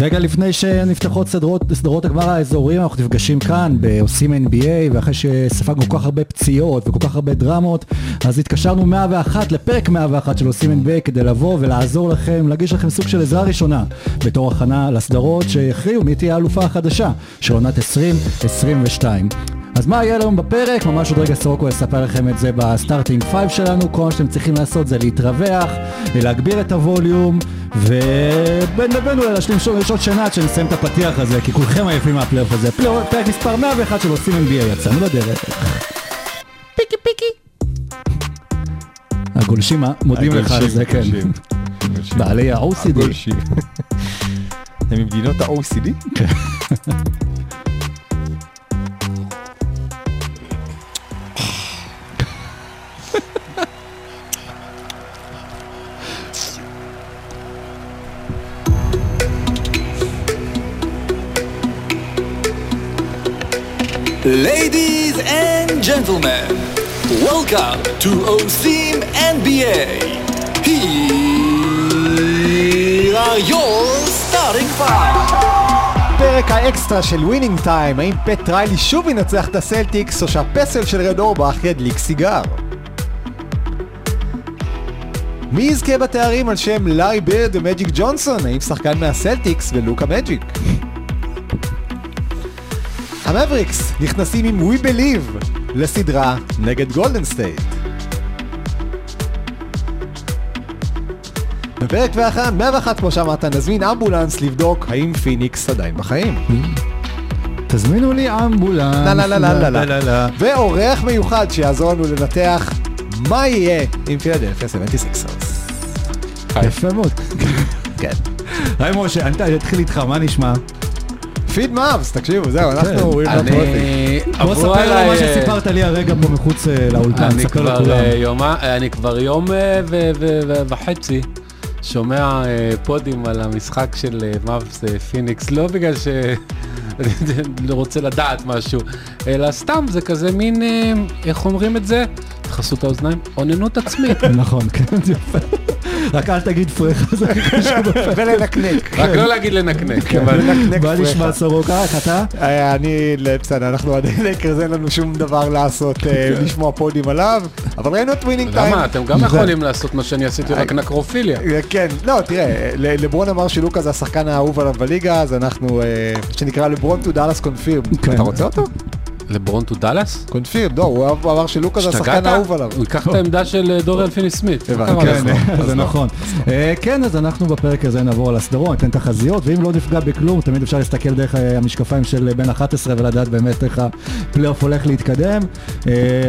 רגע לפני שנפתחות סדרות, סדרות הגמר האזוריים, אנחנו נפגשים כאן בעושים NBA, ואחרי שספגנו כל כך הרבה פציעות וכל כך הרבה דרמות, אז התקשרנו 101 לפרק 101 של עושים NBA כדי לבוא ולעזור לכם, להגיש לכם סוג של עזרה ראשונה, בתור הכנה לסדרות שיכריעו מי תהיה האלופה החדשה של עונת 2022. אז מה יהיה לנו בפרק? ממש עוד רגע סורוקו יספר לכם את זה ב starting 5 שלנו, כל מה שאתם צריכים לעשות זה להתרווח, להגביר את הווליום, ובין לבין אולי להשלים שוב שעות שינה עד שנסיים את הפתיח הזה, כי כולכם עייפים מהפלייאוף הזה. פרק מספר 101 של עושים NBA, יצאנו לדרך. פיקי פיקי. הגולשים? מודים לך על זה, כן. בעלי ה-OCD. הם ממדינות ה-OCD? Ladies and gentlemen, welcome to עושים NBA. Here are your starting five. פרק האקסטרה של Winning Time, האם פט ריילי שוב ינצח את הסלטיקס או שהפסל של רד אורבך ידליק סיגר? מי יזכה בתארים על שם לארי בירד ומג'יק ג'ונסון? האם שחקן מהסלטיקס ולוקה מג'יק? המאבריקס נכנסים עם We Believe לסדרה נגד גולדן סטייט. בפרק 101 כמו שאמרת נזמין אמבולנס לבדוק האם פיניקס עדיין בחיים. תזמינו לי אמבולנס. לה לה לה לה, לה לה, לה. ואורח מיוחד שיעזור לנו לנתח מה יהיה עם פילדלפיה 76ers. יפה מאוד. כן. היי משה, אני אתחיל איתך, מה נשמע? פיד מאבס, תקשיבו, זהו, אנחנו רואים אני... בוא עברו ספר עליי, מה אה, שסיפרת לי הרגע פה מחוץ אה, לאולפן, אני ספר כבר לכולם. אה, אני כבר יום וחצי שומע פודים על המשחק של מאבס פיניקס, לא בגלל ש... רוצה לדעת משהו, אלא סתם זה כזה מין, איך אומרים את זה? חסות האוזניים, אוננות עצמית. נכון, כן, יפה. רק אל תגיד פרחה, זה הכי חשוב. ולנקנק. רק לא להגיד לנקנק, אבל... לנקנק מה נשמע פרחה. סורוקה, איך אתה? אה, אני, בסדר, אנחנו עדיין לקרז, אין לנו שום דבר לעשות, אה, לשמוע פודים עליו, אבל ראינו את ווינינג טיים. למה? אתם גם יכולים לעשות מה שאני עשיתי, רק נקרופיליה. אה, כן, לא, תראה, ל- לברון אמר שלוקה זה השחקן האהוב עליו בליגה, אז אנחנו, שנקרא לברון טו דאלאס קונפירם. כן. אתה רוצה אותו? לברון טו דאלאס? קונפירם, לא, הוא אמר שלוקה זה השחקן? האהוב עליו. הוא ייקח את העמדה של אה, דוריאן פיני סמית. כן, זה נכון. אה, כן, אז אנחנו בפרק הזה נעבור על הסדרות, ניתן תחזיות, ואם לא נפגע בכלום, תמיד אפשר להסתכל דרך אה, המשקפיים של בן 11 ולדעת באמת איך הפלייאוף הולך להתקדם.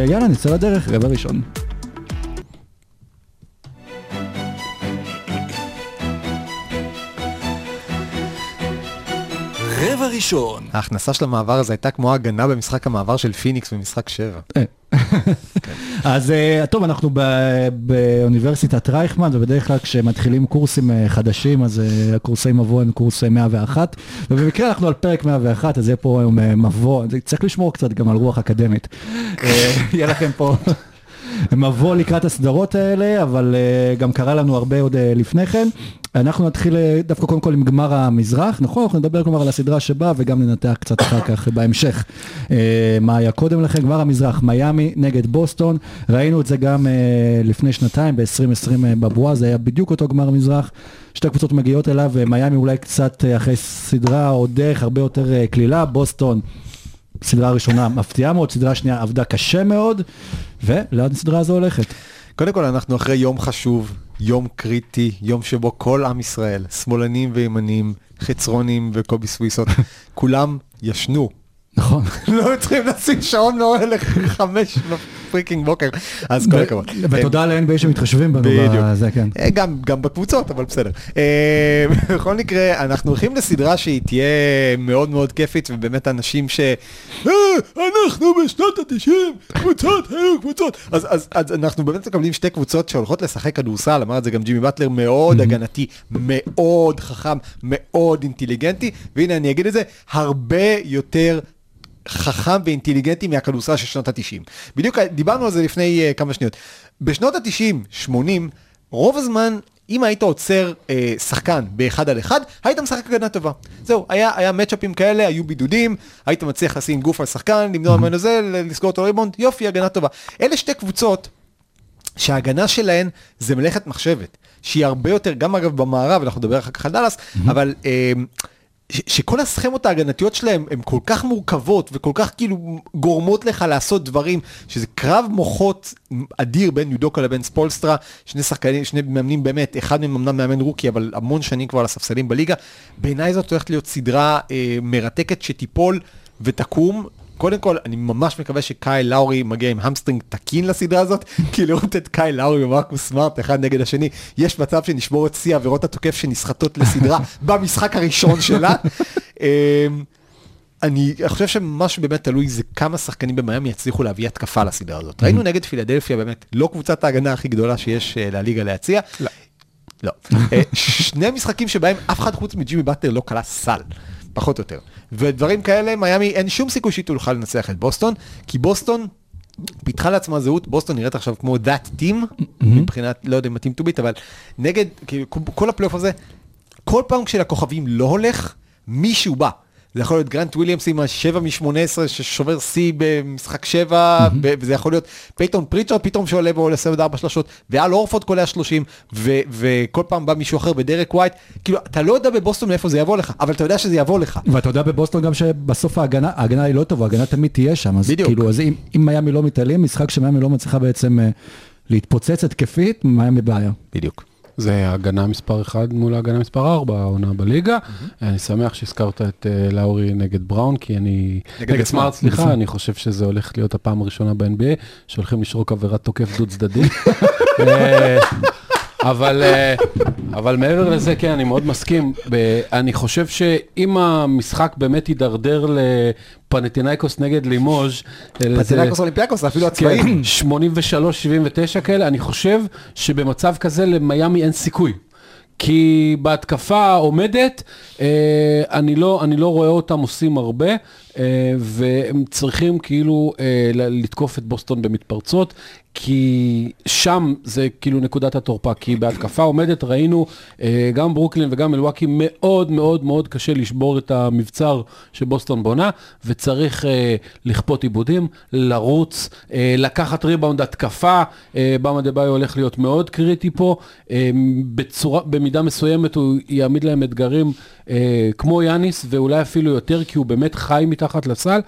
יאללה, נצא לדרך, רבע ראשון. רבע ראשון, ההכנסה של המעבר הזה הייתה כמו הגנה במשחק המעבר של פיניקס במשחק 7. אז אה, טוב, אנחנו באוניברסיטת רייכמן, ובדרך כלל כשמתחילים קורסים אה, חדשים, אז אה, הקורסי מבוא הם קורס אה, 101, ובמקרה אנחנו על פרק 101, אז יהיה פה היום אה, מבוא, צריך לשמור קצת גם על רוח אקדמית. אה, יהיה לכם פה מבוא לקראת הסדרות האלה, אבל אה, גם קרה לנו הרבה עוד אה, לפני כן. אנחנו נתחיל אה, דווקא קודם כל עם גמר המזרח, נכון? אנחנו נדבר כלומר על הסדרה שבאה וגם ננתח קצת אחר כך בהמשך אה, מה היה קודם לכן. גמר המזרח, מיאמי נגד בוסטון, ראינו את זה גם אה, לפני שנתיים, ב-2020 בבועה, זה היה בדיוק אותו גמר מזרח. שתי קבוצות מגיעות אליו, מיאמי אולי קצת אחרי סדרה או דרך הרבה יותר קלילה, בוסטון סדרה ראשונה מפתיעה מאוד, סדרה שנייה עבדה קשה מאוד, ולאן הסדרה הזו הולכת? קודם כל אנחנו אחרי יום חשוב, יום קריטי, יום שבו כל עם ישראל, שמאלנים וימנים, חצרונים וקובי סוויסות, כולם ישנו. נכון. לא צריכים לשים שעון מעורר לחמש freaking בוקר, אז כל הכבוד. ותודה ל-NBA שמתחשבים בנו. בזה כן. אה, גם, גם בקבוצות, אבל בסדר. אה, בכל מקרה, אנחנו הולכים לסדרה שהיא תהיה מאוד מאוד כיפית, ובאמת אנשים ש... "אה, אנחנו בשנות ה-90, קבוצות היו קבוצות. אז אנחנו באמת מקבלים שתי קבוצות שהולכות לשחק כדורסל, אמר את זה גם ג'ימי באטלר, מאוד הגנתי, מאוד חכם, מאוד אינטליגנטי, והנה אני אגיד את זה, הרבה יותר חכם ואינטליגנטי מהכדורסל של שנות ה-90. בדיוק דיברנו על זה לפני uh, כמה שניות. בשנות ה-90, 80, רוב הזמן, אם היית עוצר אה, שחקן באחד על אחד, היית משחק הגנה טובה. זהו, היה, היה מצ'אפים כאלה, היו בידודים, היית מצליח לשים גוף על שחקן, למנוע ממנו זה, לסגור אותו ריבונד, יופי, הגנה טובה. אלה שתי קבוצות שההגנה שלהן זה מלאכת מחשבת, שהיא הרבה יותר, גם אגב במערב, אנחנו נדבר אחר כך על דאלאס, אבל אה, ש- שכל הסכמות ההגנתיות שלהם הן כל כך מורכבות וכל כך כאילו גורמות לך לעשות דברים, שזה קרב מוחות אדיר בין יודוקה לבין ספולסטרה, שני שחקנים, שני מאמנים באמת, אחד מהם אמנם מאמן רוקי, אבל המון שנים כבר על הספסלים בליגה. בעיניי זאת הולכת להיות סדרה אה, מרתקת שתיפול ותקום. קודם כל, אני ממש מקווה שקייל לאורי מגיע עם hamstring תקין לסדרה הזאת, כי לראות את קייל לאורי ומרקוס סמארט אחד נגד השני, יש מצב שנשבור את שיא עבירות התוקף שנסחטות לסדרה במשחק הראשון שלה. אמ, אני חושב שמה שבאמת תלוי זה כמה שחקנים במיאמי יצליחו להביא התקפה לסדרה הזאת. ראינו נגד פילדלפיה באמת, לא קבוצת ההגנה הכי גדולה שיש אה, לליגה להציע. לא. אה, שני משחקים שבהם אף אחד חוץ מג'ימי באטר לא כלה סל, פחות או יותר. ודברים כאלה, מיאמי אין שום סיכוי שהיא תוכל לנצח את בוסטון, כי בוסטון פיתחה לעצמה זהות, בוסטון נראית עכשיו כמו that team, מבחינת, לא יודע אם to beat, אבל נגד, כאילו, כל הפלייאוף הזה, כל פעם כשלכוכבים לא הולך, מישהו בא. זה יכול להיות גרנט וויליאמס עם ה-7 מ-18 ששובר שיא במשחק 7, וזה יכול להיות פייטון פריצ'רד פתאום שעולה ועולה 24 שלשות, ואל הורפורד קולע 30, ו- וכל פעם בא מישהו אחר בדרק ווייט, כאילו, אתה לא יודע בבוסטון מאיפה זה יבוא לך, אבל אתה יודע שזה יבוא לך. ואתה יודע בבוסטון גם שבסוף ההגנה, ההגנה היא לא טובה, ההגנה תמיד תהיה שם, אז בדיוק. כאילו, אז אם, אם מיאמי לא מתעלים, משחק שמיאמי לא מצליחה בעצם אה, להתפוצץ התקפית, מיאמי בעיה. בדיוק. זה הגנה מספר 1 מול ההגנה מספר 4, העונה בליגה. אני שמח שהזכרת את אה, לאורי נגד בראון, כי אני... נגד נגד סמארט, סמארט. סליחה, אני חושב שזה הולך להיות הפעם הראשונה ב-NBA, שהולכים לשרוק עבירת תוקף דו צדדי. אבל, אה, אבל מעבר לזה, כן, אני מאוד מסכים. אני חושב שאם המשחק באמת יידרדר לפנטינאיקוס נגד לימוז', אה, פצינקוס אולימפיאקוס, אפילו. כן, 83-79 כאלה, אני חושב שבמצב כזה למיאמי אין סיכוי. כי בהתקפה העומדת, אה, אני, לא, אני לא רואה אותם עושים הרבה, אה, והם צריכים כאילו אה, לתקוף את בוסטון במתפרצות, כי שם זה כאילו נקודת התורפה, כי בהתקפה עומדת ראינו אה, גם ברוקלין וגם מלוואקי מאוד מאוד מאוד קשה לשבור את המבצר שבוסטון בונה, וצריך אה, לכפות עיבודים, לרוץ, אה, לקחת ריבאונד התקפה, במה דה ביו הולך להיות מאוד קריטי פה, בצורה, במידה מסוימת הוא יעמיד להם אתגרים כמו יאניס, ואולי אפילו יותר, כי הוא באמת חי מתחת לסל,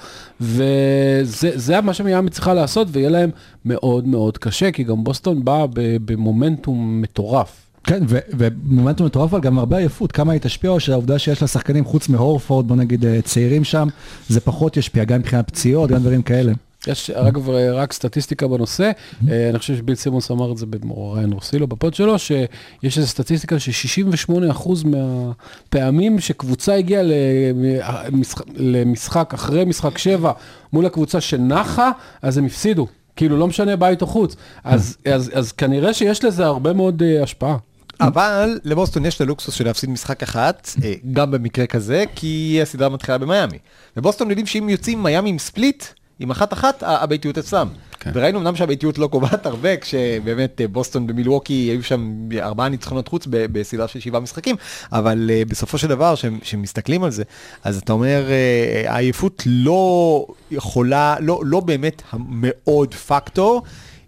וזה זה מה שמיאמי צריכה לעשות, ויהיה להם מאוד מאוד קשה, כי גם בוסטון באה במומנטום מטורף. כן, ומומנטום מטורף, אבל גם הרבה עייפות, כמה היא תשפיע, או שהעובדה שיש לה שחקנים חוץ מהורפורד, בוא נגיד אה, צעירים שם, זה פחות ישפיע, גם מבחינת פציעות, גם דברים כאלה. יש אגב רק סטטיסטיקה בנושא, אה, אני חושב שביל סימונס אמר את זה לריאן רוסילו ב pod שלו, שיש איזו סטטיסטיקה ש-68% מהפעמים שקבוצה הגיעה למשחק, למשחק אחרי משחק 7 מול הקבוצה שנחה, אז הם הפסידו. כאילו לא משנה בית או חוץ, אז, אז, אז כנראה שיש לזה הרבה מאוד uh, השפעה. אבל לבוסטון יש את הלוקסוס של להפסיד משחק אחת, אה, גם במקרה כזה, כי הסדרה מתחילה במיאמי. ובוסטון יודעים שאם יוצאים מיאמי עם ספליט, עם אחת אחת, ה- הביתיות אצלם. כן. וראינו אמנם שהביתיות לא קובעת הרבה, כשבאמת אה, בוסטון במילווקי היו שם ארבעה ניצחונות חוץ בסדרה של שבעה משחקים, אבל אה, בסופו של דבר, כשמסתכלים על זה, אז אתה אומר, אה, העייפות לא יכולה, לא, לא באמת מאוד פקטור.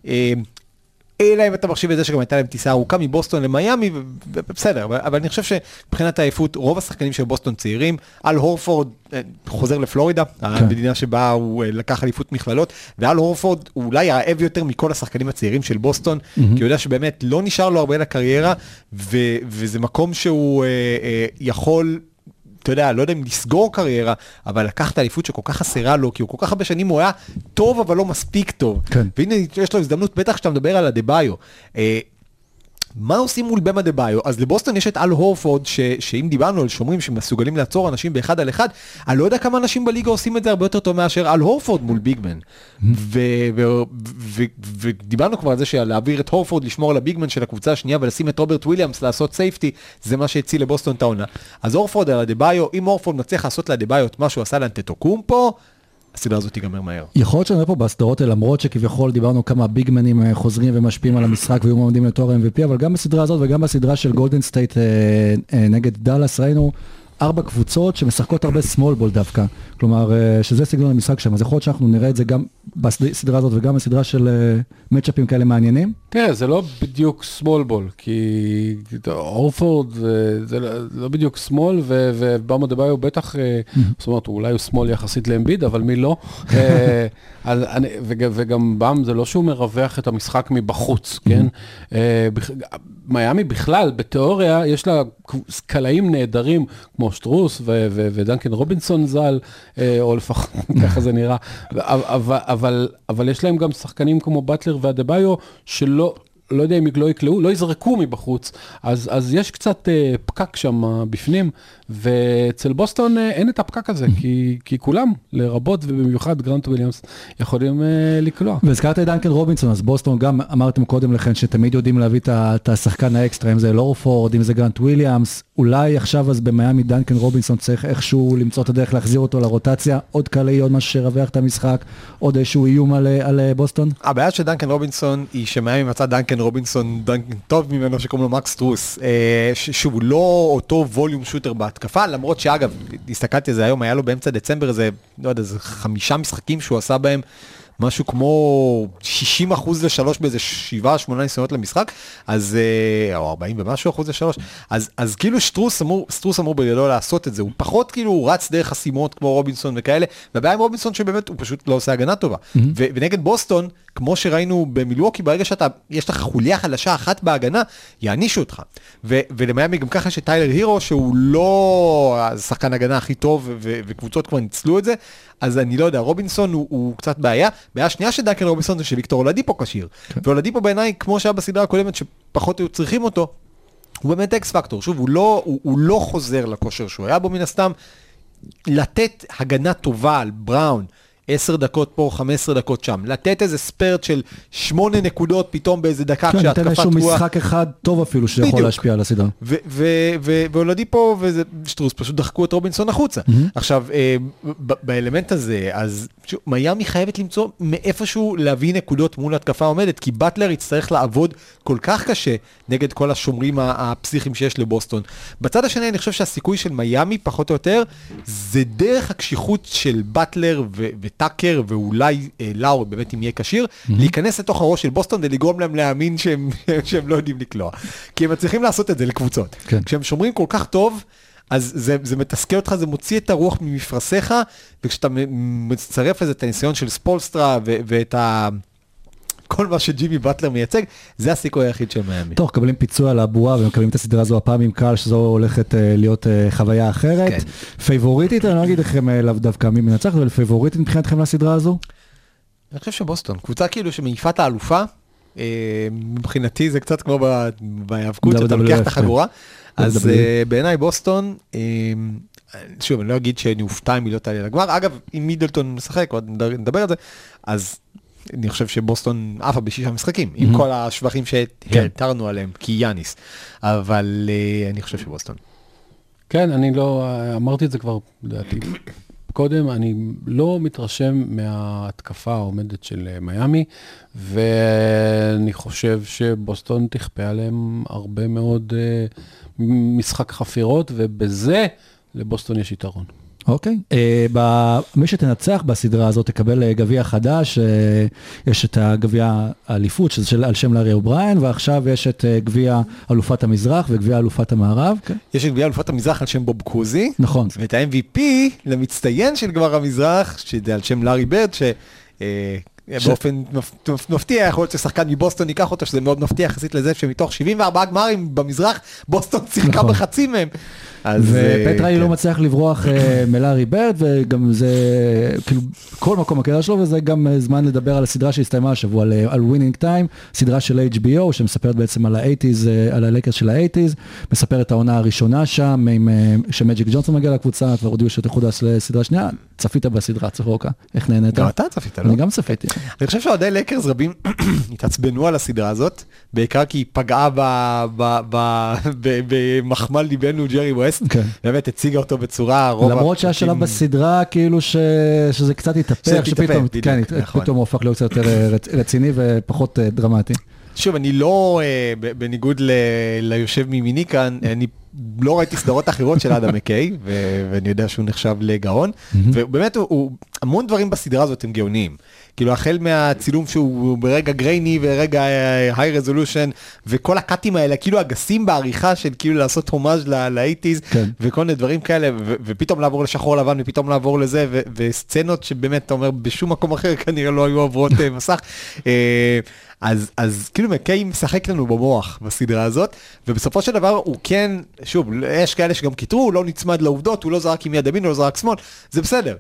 אה, אלא אם אתה מחשיב את זה שגם הייתה להם טיסה ארוכה מבוסטון למיאמי, בסדר, אבל, אני חושב שמבחינת העייפות, רוב השחקנים של בוסטון צעירים, על הורפורד אה, חוזר לפלורידה, המדינה שבה הוא אה, לקח אליפות מכללות, ועל הורפורד הוא אולי רעב יותר מכל השחקנים הצעירים של בוסטון, כי הוא יודע שבאמת לא נשאר לו הרבה לקריירה, וזה מקום שהוא אה, יכול... אתה יודע, לא יודע אם לסגור קריירה, אבל לקחת אליפות שכל כך חסרה לו, כי הוא כל כך הרבה שנים הוא היה טוב, אבל לא מספיק טוב. כן. והנה, יש לו הזדמנות, בטח כשאתה מדבר על הדה-ביו. אה, מה עושים מול במה דה ביו? אז לבוסטון יש את אל הורפורד, ש, שאם דיברנו על שומרים שמסוגלים לעצור אנשים באחד על אחד, אני לא יודע כמה אנשים בליגה עושים את זה הרבה יותר טוב מאשר אל הורפורד מול ביגמן. ודיברנו כבר על זה שלהעביר את הורפורד, לשמור על ה big man של הקבוצה השנייה ולשים את רוברט וויליאמס לעשות safety, זה מה שהציל לבוסטון את העונה. אז הורפורד על אדה ביו, אם הורפורד מצליח לעשות לאדה ביו את מה שהוא עשה לאנטטוקומפו, הסדרה הזאת תיגמר מהר. יכול להיות שנראה פה בסדרות האלה, למרות שכביכול דיברנו כמה ביגמנים אה, חוזרים ומשפיעים על המשחק והיו מועמדים לתואר MVP, אבל גם בסדרה הזאת וגם בסדרה של גולדן סטייט אה, אה, נגד דאלאס ראינו ארבע קבוצות שמשחקות הרבה small ball דווקא. כלומר, שזה סגנון המשחק שם, אז יכול להיות שאנחנו נראה את זה גם בסדרה הזאת וגם בסדרה של אה, מצ'אפים כאלה מעניינים. תראה, זה לא בדיוק small ball, כי אורפורד זה, זה לא- לא בדיוק שמאל, ובאמו דה ביו בטח, אה, זאת אומרת, אולי הוא שמאל יחסית לאמביד, אבל מי לא? אה, וגם באם זה לא שהוא מרווח את המשחק מבחוץ, כן? אה, מיאמי בכלל, בתיאוריה, יש לה קלעים נהדרים, כמו שטרוס ודנקן רובינסון ז"ל, אה, או לפחות ככה זה נראה, אבל, אבל, אבל יש להם גם שחקנים כמו באטלר ואדה-ביו, שלא... לא יודע אם לא יקלעו, לא יזרקו מבחוץ, אז, אז יש קצת אה, פקק שם אה, בפנים, ואצל בוסטון אה, אין את הפקק הזה, כי, כי כולם, לרבות ובמיוחד גרנט וויליאמס, יכולים אה, לקלוע. והזכרת את דנקן רובינסון, אז בוסטון גם אמרתם קודם לכן שתמיד יודעים להביא את את השחקן האקסטרה, אם זה אל הורפורד, אם זה גרנט וויליאמס, אולי עכשיו אז במיאמי דנקן רובינסון צריך איכשהו למצוא את הדרך להחזיר אותו לרוטציה, עוד קלעי, עוד משהו שירווח את המשחק, עוד איזשהו איום על, על אה, בוסטון? הבעיה של דנקן רובינסון היא שמיאמי מצא דנקן רובינסון דנקן טוב ממנו שקוראים לו מקס סטרוס. אה, שהוא לא אותו volume shooter בהתקפה, למרות שאגב, הסתכלתי על זה היום, היה לו באמצע דצמבר איזה, לא יודע, איזה חמישה משחקים שהוא עשה בהם. משהו כמו 60 אחוז לשלוש באיזה 7-8 ניסיונות למשחק, אז, אה, או 40 ומשהו אחוז לשלוש, אז, אז כאילו שטרוס אמור, סטרוס אמור בגדול לעשות את זה, הוא פחות כאילו הוא רץ דרך חסימות כמו רובינסון וכאלה, והבעיה עם רובינסון שבאמת הוא פשוט לא עושה הגנה טובה. ו- ונגד בוסטון, כמו שראינו במילווקי, ברגע שאתה, יש לך חוליה חלשה אחת בהגנה, יענישו אותך. ו- ולמיאמי גם ככה יש את טיילר הירו, שהוא לא השחקן הגנה הכי טוב, ו- וקבוצות כבר ניצלו את זה, אז אני לא יודע, רובינסון הוא, הוא קצת בעיה. בעיה שנייה של דנקן רובינסון זה שוויקטור אולדיפו כשיר. ואולדיפו בעיניי, כמו שהיה בסדרה הקודמת, שפחות היו צריכים אותו, הוא באמת X factor. שוב, הוא לא, הוא, הוא לא חוזר לכושר שהוא היה בו מן הסתם. לתת הגנה טובה על בראון, 10 דקות פה, 15 דקות שם, לתת איזה ספרט של 8 נקודות פתאום באיזה דקה כן, כשהתקפה איזשהו תקועה. משחק אחד טוב אפילו שיכול בדיוק. להשפיע על הסדרה. ו- ו- ו- והולדיפו ושטרוס פשוט דחקו את רובינסון החוצה. עכשיו, אה, ב- באלמנט הזה, אז שוב, מיאמי חייבת למצוא מאיפשהו להביא נקודות מול התקפה עומדת, כי באטלר יצטרך לעבוד כל כך קשה נגד כל השומרים הפסיכיים שיש לבוסטון. בצד השני, אני חושב שהסיכוי של מיאמי, פחות או יותר, זה דרך הקשיחות של באטלר ו- וטאקר, ואולי אה, לאור, באמת אם יהיה כשיר, להיכנס לתוך הראש של בוסטון ולגרום להם להאמין שהם, שהם לא יודעים לקלוע. כי הם מצליחים לעשות את זה לקבוצות. כן. כשהם שומרים כל כך טוב, אז זה, זה מתסכל אותך, זה מוציא את הרוח ממפרשיך, וכשאתה מ- מצטרף לזה את הניסיון של ספולסטרה ו- ואת ה... כל מה שג'ימי באטלר מייצג, זה הסיכוי היחיד של מיאמי. טוב, מקבלים פיצוי על הבועה ומקבלים את הסדרה הזו הפעם עם קהל שזו הולכת אה, להיות אה, חוויה אחרת. כן. פייבוריטית, אני לא אגיד לכם אה, לאו דווקא מי מנצח, אבל פייבוריטית מבחינתכם לסדרה הזו? אני חושב שבוסטון, קבוצה כאילו שמעיפה את האלופה, מבחינתי זה קצת כמו בהיאבקות, שאתה לוקח את כן. החגורה, אז WWE. אה, בעיניי בוסטון, שוב, אני לא אגיד שאני אופתע אם היא לא תעלה לגמר, אגב, אם מידלטון משחק, עוד נדבר על זה, אז אני חושב שבוסטון עפה בשישה משחקים, עם כל השבחים שהתרנו עליהם, כי יאניס, אבל אה, אני חושב שבוסטון. כן, אני לא, אמרתי את זה כבר, לדעתי, קודם, אני לא מתרשם מההתקפה העומדת של אה, מיאמי, ואני חושב שבוסטון תכפה עליהם הרבה מאוד אה, משחק חפירות, ובזה לבוסטון יש יתרון. אוקיי. אה, מי שתנצח בסדרה הזאת תקבל אה, גביע חדש, אה, יש את הגביע האליפות, שזה של, על שם לארי אובריין, ועכשיו יש את גביע אלופת המזרח וגביע אלופת המערב. כן. יש את גביע אלופת המזרח על שם בוב קוזי, נכון. ואת ה-MVP למצטיין של גמר המזרח, שזה על שם לארי ברד, ש... באופן מפ- מפ- מפתיע, יכול להיות ששחקן מבוסטון ייקח אותו, שזה מאוד מפתיע יחסית לזה שמתוך 74 גמרים במזרח, בוסטון שיחקה נכון. בחצי מהם. אז, אה, ופט ריילי כן. לא מצליח לברוח אה, מלארי ברד, וגם זה, כאילו, כל מקום בקריירה שלו, וזה גם אה, זמן לדבר על הסדרה שהסתיימה השבוע, על, Winning Time, סדרה של HBO, שמספרת בעצם על ה eighties, על הלקרס של ה eighties, מספרת את העונה הראשונה שם, שמג'יק ג'ונסון מגיע לקבוצה, כבר הודיעו שתחודש לסדרה שנייה, צפית בסדרה, צחוקה, איך נהנית? גם אתה צפית, לא? אני גם צפיתי. אני חושב שאוהדי לקרס רבים התעצבנו על הסדרה הזאת, בעיקר כי היא פגעה במחמל ליבנו ג'רי ווסט, כן. באמת הציגה אותו בצורה רוב למרות שהיה שלב בסדרה כאילו ש... שזה קצת התהפך, שפתאום, כן, נכון. פתאום הוא הפך להיות קצת יותר אה, רצ- רציני ופחות אה, דרמטי. שוב, אני לא, אה, בניגוד ל- ליושב מימיני כאן, אני לא ראיתי סדרות אחרות של אדם מקיי, ו- ואני יודע שהוא נחשב לגאון, ובאמת הוא, המון דברים בסדרה הזאת הם גאוניים. כאילו החל מהצילום שהוא ברגע גרייני ורגע היי רזולושן וכל הקאטים האלה כאילו הגסים בעריכה של כאילו לעשות הומאז' לאייטיז כן. וכל מיני דברים כאלה ו- ופתאום לעבור לשחור לבן ופתאום לעבור לזה ו- וסצנות שבאמת אתה אומר בשום מקום אחר כנראה לא היו עוברות אה, מסך. אז אז כאילו מקיי משחק לנו במוח בסדרה הזאת ובסופו של דבר הוא כן שוב יש כאלה שגם קיטרו הוא לא נצמד לעובדות הוא לא זרק עם יד ימין הוא לא זרק שמאל זה בסדר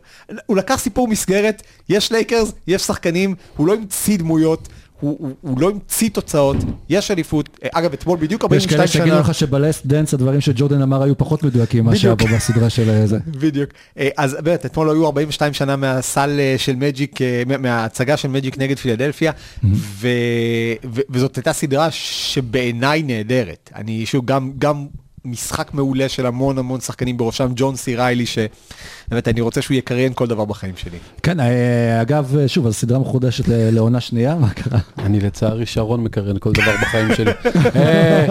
הוא לקח סיפור מסגרת יש לייקרס יש שחקנים הוא לא המציא דמויות. הוא, הוא, הוא לא המציא תוצאות, יש אליפות, אגב אתמול בדיוק ויש 42 כאלה שנה, שיגידו לך שב Last Dance הדברים שג'ורדן אמר היו פחות מדויקים ממה שהיה פה. בסדרה של זה. בדיוק. אה, אז באמת, אתמול היו 42 שנה מהסל אה, של מג'יק, אה, מה- מההצגה של מג'יק נגד פילדלפיה, ו- ו- וזאת הייתה סדרה שבעיניי נהדרת. אני שוב, גם, גם משחק מעולה של המון המון שחקנים בראשם ג'ון סי ריילי, שבאמת אני רוצה שהוא יקריין כל דבר בחיים שלי. כן, אה, אגב, שוב, הסדרה מחודשת ל- לעונה שנייה, מה קרה? אני לצערי שרון מקרן כל דבר בחיים שלי. אה,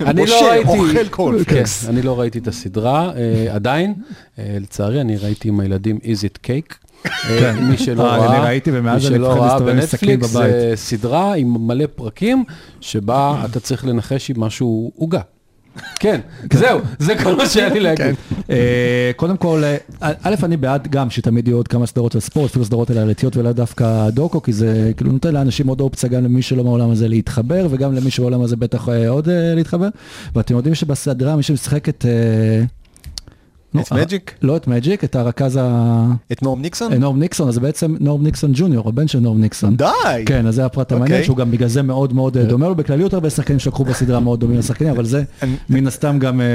אני משה לא ראיתי, אוכל כן, קורנפלקס. אני לא ראיתי את הסדרה אה, עדיין, לצערי אני ראיתי עם הילדים Is it cake. אה, מי שלא אה, ראה, אני ראיתי, ומאז מי אני שלא מפחד ראה להסתובב עם סכין בנטפליקס בבית. זה סדרה עם מלא פרקים שבה אתה צריך לנחש עם משהו עוגה. כן, זהו, זה כל מה שהיה לי להגיד. אה, קודם כל, אה, א', אני בעד גם שתמיד יהיו עוד כמה סדרות של ספורט, אפילו סדרות עלייתיות ולא דווקא דוקו, כי זה כאילו נותן לאנשים עוד אופציה, גם למי שלא מהעולם הזה להתחבר, וגם למי שבעולם הזה בטח אה, עוד אה, להתחבר. ואתם יודעים שבסדרה מי שמשחק את... אה, נו, את אה, מג'יק? לא את מג'יק, את הרכז ה... את נורם ניקסון? אה, נורם ניקסון, אז בעצם נורם ניקסון ג'וניור, הבן של נורם ניקסון. די! כן, אז זה הפרט המעניין, אוקיי. שהוא גם בגלל זה מאוד מאוד אה, דומה לו, בכלליות הרבה שחקנים שלקחו בסדרה מאוד דומים לשחקנים, אבל זה מן הסתם גם אה,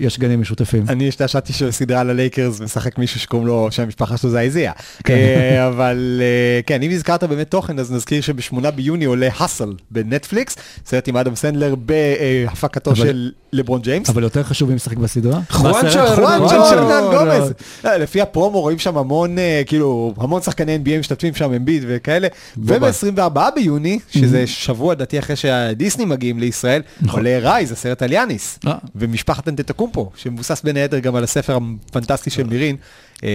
יש גנים משותפים. אני השתעשעתי שבסדרה על הלייקרס משחק מישהו שקוראים לו, שהמשפחה שלו זה אייזיה. כן. אה, אבל אה, כן, אם הזכרת באמת תוכן, אז נזכיר שבשמונה ביוני עולה Hustle בנטפליקס, סרט עם אדם סנדלר בהפקתו של לברון ג'יימס. אבל יותר חשוב מי משחק בסדרה. חואנצ'ו. חואנצ'ו לא, גומז. לא, לפי הפרומו רואים שם המון, אה, כאילו, המון שחקני NBA משתתפים שם, אמביד וכאלה. וב-24 ביוני, שזה שבוע דעתי אחרי שהדיסני מגיעים לישראל, עולה Rise, הסרט על יאניס. אה. ומשפחת אנטטוקומפו, שמבוסס בין היתר גם על הספר הפנטסטי של מירין. אה.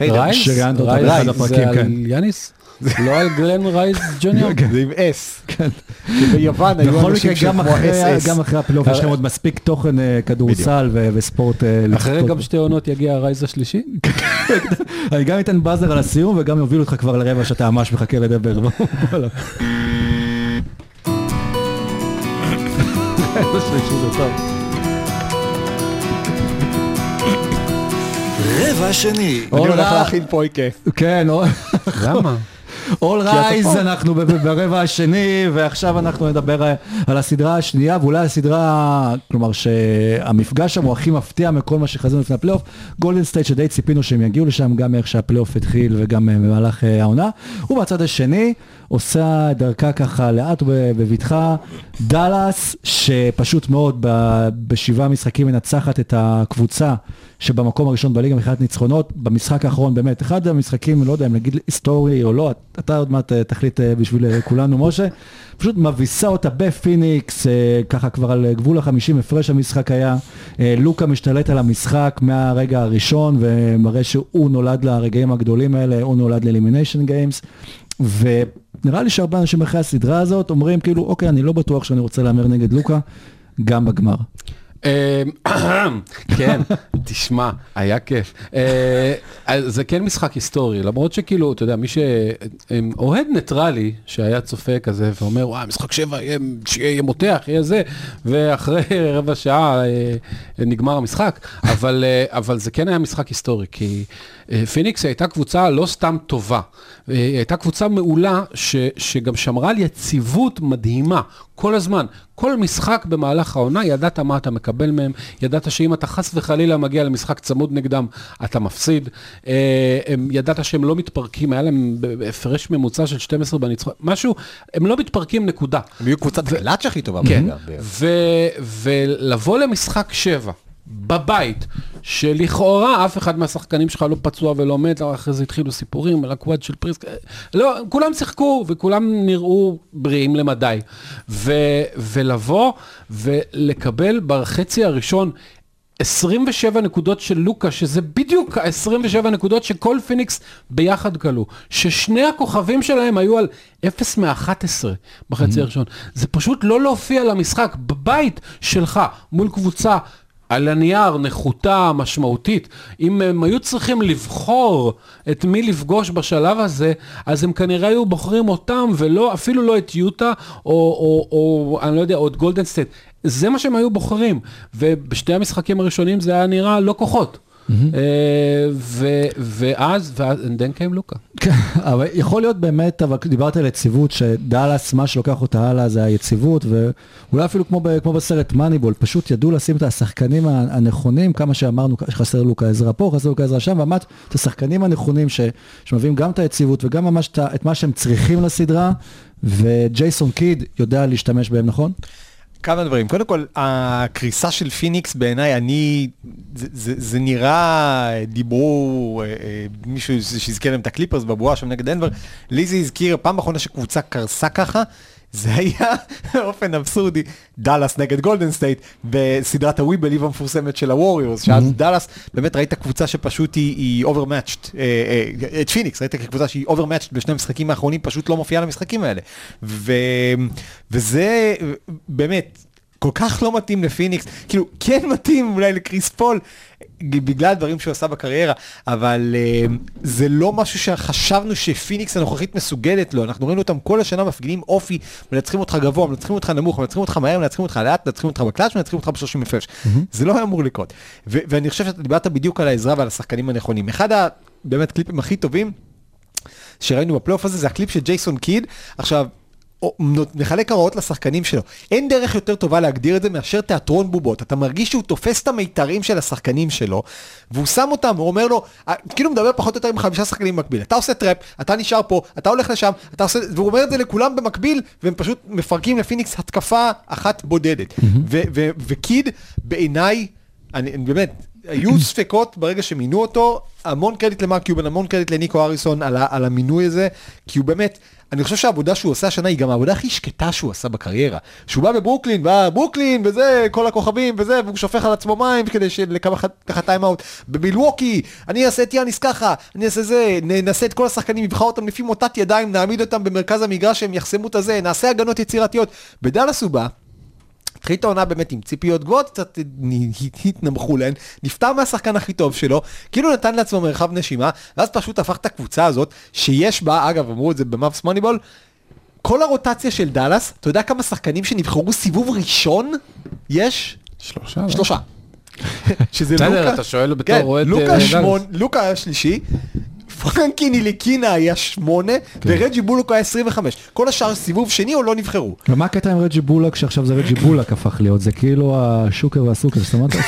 רייז? רייז זה הפרקים, על כן. יאניס? לא על גלן רייז ג'וניור? זה עם אס. כן. ביוון היו אנשים שכמו אחרי- אס גם אחרי הפלייאוף יש לכם עוד מספיק תוכן אה, כדורסל וספורט. אה, אחרי גם. שתי עונות יגיע ה Rise השלישי? אני גם אתן באזר על הסיום וגם יוביל אותך כבר לרבע שאתה ממש מחכה לדבר. רבע שני. אני הולך. להכין פויקה. כן, למה? All Rise, אנחנו ברבע השני, ועכשיו אנחנו נדבר אה, על הסדרה השנייה, ואולי הסדרה, כלומר שהמפגש שם הוא הכי מפתיע מכל מה שחזינו לפני הפלייאוף. גולדן סטייט שדי ציפינו שהם יגיעו לשם, גם איך שהפלייאוף התחיל וגם אה, במהלך אה, העונה. ובצד השני, עושה דרכה ככה לאט ובבטחה, דאלאס, שפשוט מאוד בשבעה משחקים מנצחת את הקבוצה שבמקום הראשון בליגה מבחינת ניצחונות, במשחק האחרון באמת, אחד המשחקים, לא יודע אם נגיד היסטורי או לא, אתה עוד מעט אה, תחליט אה, בשביל אה, כולנו, משה, פשוט מביסה אותה בפיניקס, ככה כבר על גבול החמישים הפרש המשחק היה, לוקה משתלט על המשחק מהרגע הראשון ומראה שהוא נולד לרגעים הגדולים האלה, הוא נולד ל elimination games, ונראה לי שהרבה אנשים אחרי הסדרה הזאת אומרים כאילו, אוקיי, אני לא בטוח שאני רוצה להמר נגד לוקה, גם בגמר. אה, כן, תשמע, היה כיף. אה, זה כן משחק היסטורי, למרות שכאילו, אתה יודע, מי שאוהד ניטרלי שהיה צופה כזה ואומר, וואי, משחק שבע יהיה מותח, יהיה זה, ואחרי רבע שעה אה, נגמר המשחק, אבל אה, אבל זה כן היה משחק היסטורי, כי פיניקס הייתה קבוצה לא סתם טובה, אה, היא הייתה קבוצה מעולה ש, שגם שמרה על יציבות מדהימה כל הזמן. כל משחק במהלך העונה, ידעת מה אתה מקבל מהם, ידעת שאם אתה חס וחלילה מגיע למשחק צמוד נגדם, אתה מפסיד. אה, ידעת שהם לא מתפרקים, היה להם הפרש ממוצע של 12 בניצחון, משהו, הם לא מתפרקים נקודה. הם היו קבוצת הקלאץ' הכי טובה כן, ולבוא למשחק שבע, בבית, שלכאורה אף אחד מהשחקנים שלך לא פצוע ולא מת, אחרי זה התחילו סיפורים על הקוואד של פריסק, לא, כולם שיחקו וכולם נראו בריאים למדי. ו- ולבוא ולקבל בחצי הראשון 27 נקודות של לוקה, שזה בדיוק ה-27 נקודות שכל פיניקס ביחד כלו, ששני הכוכבים שלהם היו על 0 מ-11 בחצי הראשון. זה פשוט לא להופיע למשחק בבית שלך מול קבוצה. על הנייר, נחותה, משמעותית. אם הם היו צריכים לבחור את מי לפגוש בשלב הזה, אז הם כנראה היו בוחרים אותם, ולא, אפילו לא את יוטה, או, או, או אני לא יודע, או את גולדן סטייט. זה מה שהם היו בוחרים. ובשתי המשחקים הראשונים זה היה נראה לא כוחות. אה, ו- ואז, then came לוקה. אבל יכול להיות באמת, אבל דיברת על יציבות, שדאלאס, מה שלוקח אותה הלאה זה היציבות, ואולי אפילו כמו, ב, כמו בסרט מאניבול, פשוט ידעו לשים את השחקנים הנכונים, כמה שאמרנו, שחסר לוקה עזרא פה, חסר לוקה עזרא שם, ואמרת, את השחקנים הנכונים ש, שמביאים גם את היציבות וגם ממש את מה שהם צריכים לסדרה, וג'ייסון קיד יודע להשתמש בהם, נכון? כמה דברים. קודם כל, הקריסה של פיניקס בעיניי, אני, זה, זה, זה נראה, דיברו, אה, אה, מישהו שהזכיר להם את הקליפרס בבועה שם נגד דנבר, לי זה הזכיר, פעם אחרונה שקבוצה קרסה ככה, זה היה באופן אבסורדי, דאלאס נגד גולדן סטייט, בסדרת ה We Believe המפורסמת של הווריורס, שאז דאלאס, באמת ראית קבוצה שפשוט היא, overmatched, אה, אה, את פיניקס, ראית קבוצה שהיא overmatched בשני המשחקים האחרונים, פשוט לא מופיעה למשחקים האלה. וזה באמת... כל כך לא מתאים לפיניקס, כאילו כן מתאים אולי לקריס פול, בגלל הדברים שהוא עשה בקריירה, אבל uh, זה לא משהו שחשבנו שפיניקס הנוכחית מסוגלת לו, אנחנו ראינו אותם כל השנה מפגינים אופי, מנצחים אותך גבוה, מנצחים אותך נמוך, מנצחים אותך מהר, מנצחים אותך לאט, מנצחים אותך בקלאץ', מנצחים אותך ב-30 הפרש. זה לא היה אמור לקרות. ואני חושב שאתה דיברת בדיוק על העזרה ועל השחקנים הנכונים. אחד ה... באמת קליפים הכי טובים שראינו בפלייאוף הזה זה הקליפ של ג'ייסון קיד. עכשיו, מחלק הוראות לשחקנים שלו. אין דרך יותר טובה להגדיר את זה מאשר תיאטרון בובות. אתה מרגיש שהוא תופס את המיתרים של השחקנים שלו, והוא שם אותם, הוא אומר לו, אה, כאילו מדבר פחות או יותר עם חמישה שחקנים במקביל. אתה עושה trap, אתה נשאר פה, אתה הולך לשם, אתה עושה, והוא אומר את זה לכולם במקביל, והם פשוט מפרקים לפיניקס התקפה אחת בודדת. וקיד, בעיניי, אני באמת, היו ספקות ברגע שמינו אותו, המון קרדיט למרק קיובן, המון קרדיט לניקו הריסון על, על המינוי הזה, כי הוא באמת, אני חושב שהעבודה שהוא עושה השנה היא גם העבודה הכי שקטה שהוא עשה בקריירה. שהוא בא בברוקלין, בא ברוקלין וזה, כל הכוכבים וזה, והוא שופך על עצמו מים כדי לקחת טיימאוט. במילווקי, אני אעשה את יאניס ככה, אני אעשה זה, נעשה את כל השחקנים, נבחר אותם לפי מוטת ידיים, נעמיד אותם במרכז המגרש, שהם יחסמו את הזה, נעשה הגנות יצירתיות. בדאלאס הוא בא, התחיל את העונה באמת עם ציפיות גבוהות, קצת התנמכו לו הן, נפטר מהשחקן הכי טוב שלו, כאילו נתן לעצמו מרחב נשימה, ואז פשוט הפך את הקבוצה הזאת, שיש בה, אגב, אמרו את זה במאפס מוניבול, כל הרוטציה של דאלאס, אתה יודע כמה שחקנים שנבחרו סיבוב ראשון? יש? שלושה? שלושה. שזה בסדר, לוקה, אתה שואל בתור כן, אוהד, אה, דאלאס. לוקה היה שלישי, פרנקי ניליקינה היה שמונה, ורג'י בולוק היה 25. כל השאר סיבוב שני או לא נבחרו. ומה הקטע עם רג'י בולק, שעכשיו זה רג'י בולק הפך להיות, זה כאילו השוקר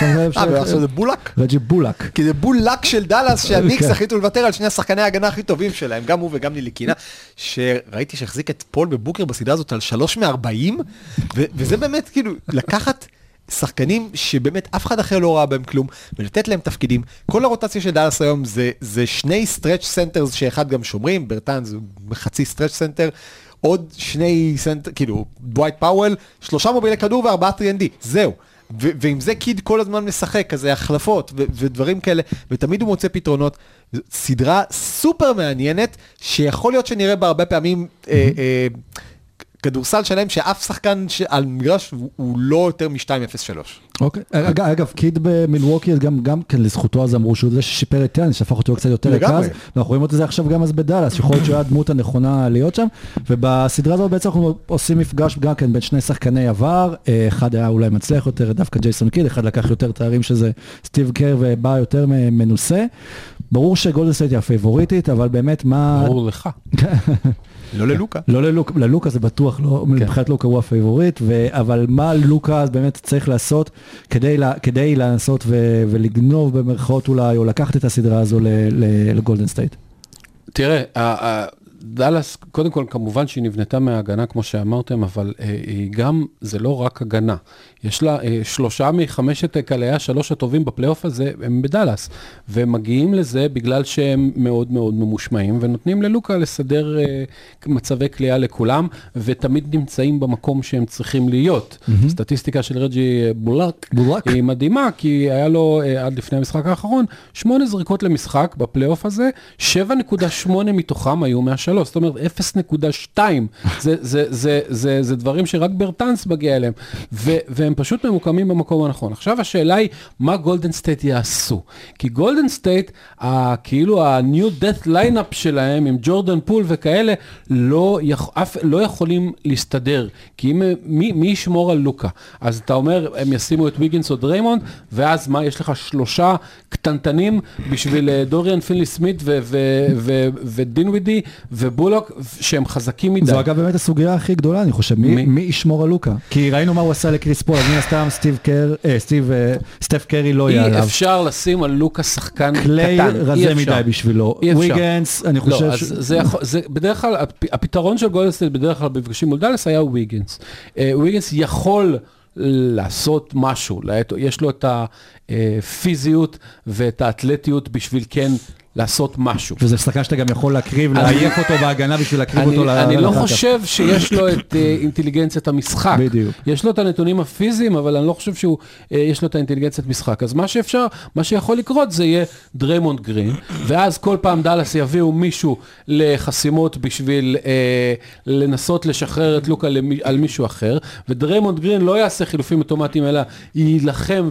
שם לב? אה, ועכשיו זה בולוק? רג'י בולוק. כי זה בולוק של דאלאס שהניקס כן. החליטו לוותר על שני השחקני ההגנה הכי טובים שלהם, גם הוא וגם נטיליקינה, שראיתי שהחזיק את דווין בוקר בסדרה הזאת על שלוש מ-40, וזה באמת כאילו לקחת שחקנים שבאמת אף אחד אחר לא ראה בהם כלום, ולתת להם תפקידים. כל הרוטציה של דאלאס היום זה, זה שני stretch centers שאחד גם שומרים, ברטנס זה חצי stretch center. עוד שני סנטר, כאילו, דווייט פאוול, שלושה מובילי כדור וארבעה 3ND, זהו. ו- ועם זה קיד כל הזמן משחק, כזה החלפות ו- ודברים כאלה, ותמיד הוא מוצא פתרונות. סדרה סופר מעניינת, שיכול להיות שנראה בה הרבה פעמים אה, אה, כדורסל שלהם שאף שחקן ש- על מגרש הוא- הוא לא יותר מ-2.03. אוקיי, אג- אגב, קיד במילווקי, גם, גם כן לזכותו אז אמרו שהוא זה ששיפר את יאניס, שהפך אותו קצת יותר. רכז, ואנחנו רואים את זה עכשיו גם אז בדאלאס, שיכול להיות שהוא היה הדמות הנכונה להיות שם, ובסדרה הזאת בעצם אנחנו עושים מפגש גם כן בין שני שחקני עבר, אה, אחד היה אולי מצליח יותר, דווקא ג'ייסון קיד, אחד לקח יותר תארים שזה סטיב קר ובא יותר מנוסה. ברור שגולדן סטייט היא הפייבוריטית, אבל באמת מה... ברור לך. לא ללוקה. לא ללוק, ללוקה זה בטוח לא, כן. מבחינת לוקה הוא הפייבוריט, ו, אבל מה לוקה אז באמת צריך לעשות כדי, לה, כדי לנסות ו, ולגנוב במרכאות אולי, או לקחת את הסדרה הזו ל- ל- לגולדן סטייט. תראה, דאלאס, קודם כל, כמובן שהיא נבנתה מההגנה, כמו שאמרתם, אבל אה, היא גם, זה לא רק הגנה. יש לה אה, שלושה מחמשת קלעי השלוש הטובים בפלייאוף הזה, הם בדאלאס. והם מגיעים לזה בגלל שהם מאוד מאוד ממושמעים, ונותנים ללוקה לסדר אה, מצבי כליאה לכולם, ותמיד נמצאים במקום שהם צריכים להיות. Mm-hmm. סטטיסטיקה של רג'י בולק, בולק. היא מדהימה, כי היה לו אה, עד לפני המשחק האחרון, שמונה זריקות למשחק בפלייאוף הזה, 7.8 מתוכם היו מהשלוש, זאת אומרת 0.2, זה, זה, זה, זה, זה דברים שרק ברטנס מגיע אליהם, ו, והם פשוט ממוקמים במקום הנכון. עכשיו השאלה היא, מה גולדן סטייט יעשו? כי גולדן סטייט, כאילו ה-new death lineup שלהם עם ג'ורדן פול וכאלה, לא, יכ, אף, לא יכולים להסתדר, כי אם, מי, מי ישמור על לוקה? אז אתה אומר, הם ישימו את ויגינס או דריימונד, ואז מה, יש לך שלושה קטנטנים בשביל אה, דוריאן פיני סמית ו- ו- ו- ובולוק, שהם חזקים מדי. זו אגב באמת הסוגיה הכי גדולה, אני חושב, מי, מי- ישמור על לוקה? כי ראינו מה הוא עשה לקריס פול, אז מן הסתם סטיב קר, אה, סטיב, אה, סטף קרי לא יהיה יהיה עליו. אפשר לשים על לוקה שחקן קליי קטן, אה רזה. מדי בשבילו. אי אפשר. וויגינס, אני לא, חושב אז ש... זה יכול, זה בדרך כלל, הפ- הפתרון של גולדן סטייט בדרך כלל במפגשים מול דאלאס היה וויגינס. אה, וויגינס יכול לעשות משהו, יש לו את הפיזיות ואת האתלטיות בשביל כן לעשות משהו. וזה שחקן שאתה גם יכול להקריב, להעיף אותו בהגנה בשביל להקריב אני, אותו ל- אני לא לאחר כך. חושב שיש לו את אה, אינטליגנציית המשחק. בדיוק. יש לו את הנתונים הפיזיים, אבל אני לא חושב שיש לו את האינטליגנציית משחק. אז מה שאפשר, מה שיכול לקרות זה יהיה דריימונד גרין, ואז כל פעם דאלאס יביאו מישהו לחסימות בשביל אה, לנסות לשחרר את לוקה למי, על מישהו אחר, ודריימונד גרין לא יעשה חילופים אוטומטיים, אלא יילחם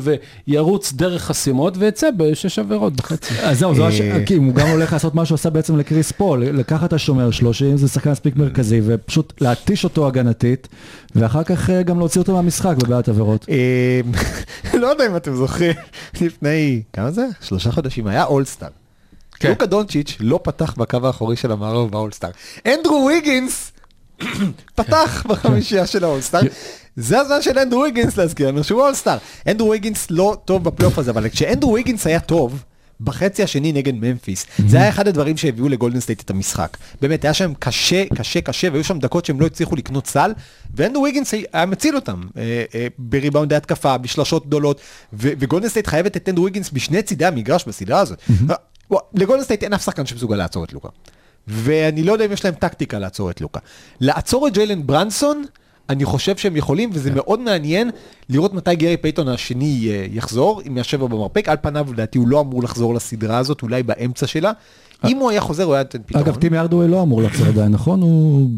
וירוץ דרך חסימות, ויצא בשש עבירות בחצי. אז זהו, זו הש... כי הוא גם הולך לעשות מה שהוא עשה בעצם לקריס פול, לקחת את השומר שלו, שאם זה שחקן מספיק מרכזי, ופשוט להתיש אותו הגנתית, ואחר כך אה, גם להוציא אותו מהמשחק בבעיית עבירות. אה, לא יודע אם אתם זוכרים, לפני, כמה זה? שלושה חודשים, היה אולסטאר. כן. לוקה דונצ'יץ' לא פתח בקו האחורי של המערב באולסטאר. אנדרו ויגינס פתח בחמישייה של האולסטאר. זה הזמן של אנדרו ויגינס להזכיר לנו שהוא אולסטאר. אנדרו ויגינס לא טוב בפלייאוף הזה, אבל כשאנדרו ויגינס היה טוב, בחצי השני נגד ממפיס, זה היה אחד הדברים שהביאו לגולדן סטייט את המשחק. באמת, היה שם קשה, קשה, קשה, והיו שם דקות שהם לא הצליחו לקנות סל, ואנדרו ויגינס היה מציל אותם אה, אה, בריבאונדי התקפה, בשלשות גדולות, ו- וגולדן סטייט חייבת את אנדרו ויגינס בשני צידי המגרש בסדרה הזאת. וואו, לגולדן סטייט אין אף שחקן שמסוגל לעצור את לוקה. ואני לא יודע אם יש להם טקטיקה לעצור את לוקה. לעצור את ג'יילן ברנסון, אני חושב שהם יכולים, וזה מאוד מעניין לראות מתי גרי פייטון השני אה, יחזור, אם יושב במרפק, על פניו לדעתי הוא לא אמור לחזור לסדרה הזאת, אולי באמצע שלה. אם הוא היה חוזר הוא היה נותן פתרון. אגב, טים הארדוויי לא אמור לחזור עדיין, נכון? הוא...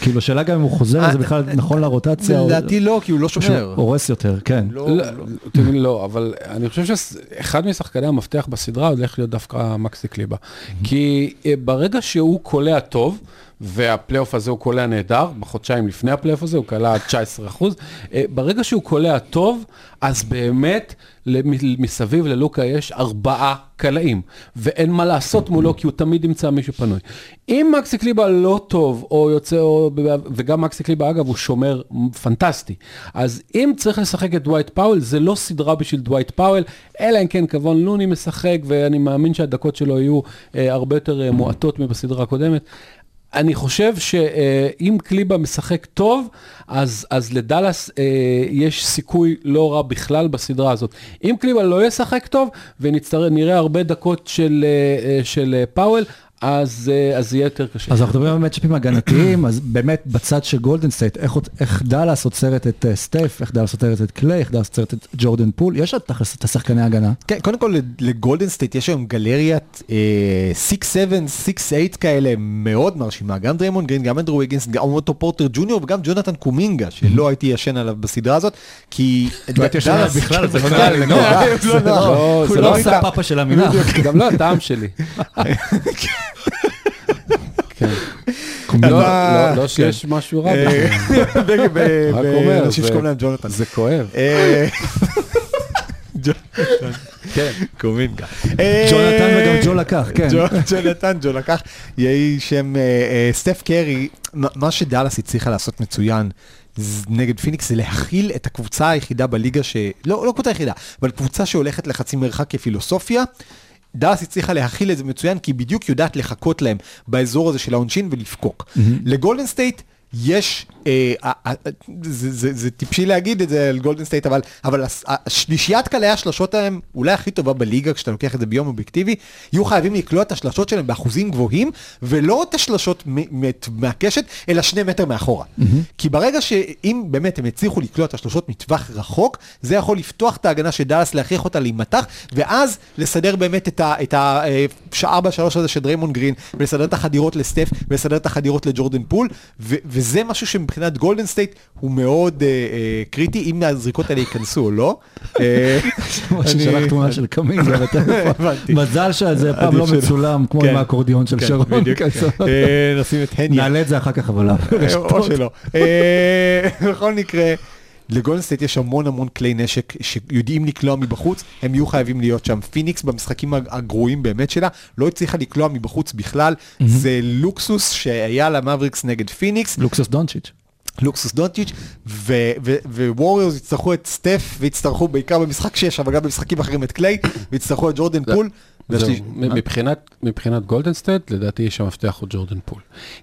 כאילו, שאלה גם אם הוא חוזר, זה בכלל נכון לרוטציה, לדעתי לא, כי הוא לא שומר. הורס יותר, כן. לא, לא, לא. לא, אבל אני חושב שאחד משחקני המפתח בסדרה הולך להיות דווקא מקסי קליבה. כי אה, ברגע שהוא קולע טוב, והפלייאוף הזה הוא קולע נהדר, בחודשיים לפני הפלייאוף הזה הוא קלע 19 אחוז, ברגע שהוא קולע טוב, אז באמת מסביב ללוקה יש ארבעה קלעים, ואין מה לעשות מולו כי הוא תמיד ימצא מישהו פנוי. אם מקסי קליבה לא טוב, או יוצא, או, וגם מקסי קליבה אגב הוא שומר פנטסטי, אז אם צריך לשחק את דווייט פאוול, זה לא סדרה בשביל דווייט פאוול, אלא אם כן כבון לוני משחק, ואני מאמין שהדקות שלו יהיו אה, הרבה יותר אה, מועטות מבסדרה הקודמת. אני חושב שאם קליבה משחק טוב, אז, אז לדאלאס אה, יש סיכוי לא רע בכלל בסדרה הזאת. אם קליבה לא ישחק טוב, ונראה הרבה דקות של, אה, אה, של אה, פאוול, אז אה, אז יהיה יותר קשה. אז אנחנו מדברים על מאצ'אפים הגנתיים, אז באמת בצד של גולדן סטייט, איך, דאלאס עוצרת את אה, סטף, איך דאלאס עוצרת את קליי, איך דאלאס עוצרת את ג'ורדן פול, יש את השחקני הגנה. כן, קודם כל לגולדן סטייט יש היום גלריית אה, 6-7, 6-8 כאלה מאוד מרשימה, גם דריימונד גרין, גם אנדרו ויגינס, גם אוטו פורטר ג'וניור וגם ג'ונתן קומינגה, שלא הייתי ישן עליו בסדרה הזאת, כי... לא הייתי ישן עליו דאלאס- בכלל, זה לא בכלל, לי לא, נוח. לא, לא. לא, זה של המינח. גם לא הטעם שלי. כן. לא, אתה- לא, לא שיש משהו רע. אה, רק אומר, זה- כואב. אה, כן. קומינגה. ג'ונתן וגם ג'ו לקח, כן. ג'ו- ג'ונתן, ג'ו לקח, יהי שם אה, אה, סטף קרי, מה- שדאלאס הצליחה לעשות מצוין. נגד פיניקס זה להכיל את הקבוצה היחידה בליגה ש... לא, לא קבוצה היחידה, אבל קבוצה שהולכת לחצי מרחק כפילוסופיה. דאלאס הצליחה להכיל את זה מצוין, כי היא בדיוק יודעת לחכות להם באזור הזה של העונשין ולפקוק. לגולדן סטייט יש, אה, אה, אה, זה, זה, זה טיפשי להגיד את זה על גולדן סטייט, אבל, אבל השלישיית קלעי השלשות שלהם אולי הכי טובה בליגה, כשאתה לוקח את זה ביום אובייקטיבי, יהיו חייבים לקלוע את השלשות שלהם באחוזים גבוהים, ולא את השלשות מהקשת, אלא שני מטר מאחורה. כי ברגע שאם באמת הם הצליחו לקלוע את השלשות מטווח רחוק, זה יכול לפתוח את ההגנה של דאלאס, להכריח אותה להימתח, ואז לסדר באמת את הארבע על שלוש הזה של דריימונד גרין, ולסדר את החדירות לסטף, ולסדר את החדירות לג'ורדן פול, ו- וזה משהו שמבחינת גולדן סטייט הוא מאוד אה, אה, קריטי, אם הזריקות האלה ייכנסו או לא. אה, ממש אני- שלח תמונה של. הבנתי. מזל שזה פעם לא. מצולם, כמו כן. עם האקורדיון של כן, שרון. אה, נשים את הניה. נעלה את זה אחר כך, אבל... או ברשתות. שלא. אה, בכל מקרה, לגולדן סטייט יש המון המון כלי נשק שיודעים לקלוע מבחוץ, הם יהיו חייבים להיות שם. פיניקס במשחקים הגרועים באמת שלה, לא הצליחה לקלוע מבחוץ בכלל, זה לוקסוס שהיה למבריקס נגד פיניקס, לוקסוס דונצ'יץ'. לוקסוס דונצ'יץ', ווריורס יצטרכו את סטף, ויצטרכו בעיקר במשחק 6, אבל גם במשחקים אחרים את קליי, ויצטרכו את ג'ורדן פול. מבחינת, מבחינת גולדן סטייט, לדעתי יש המפתח הוא ג'ורדן פול.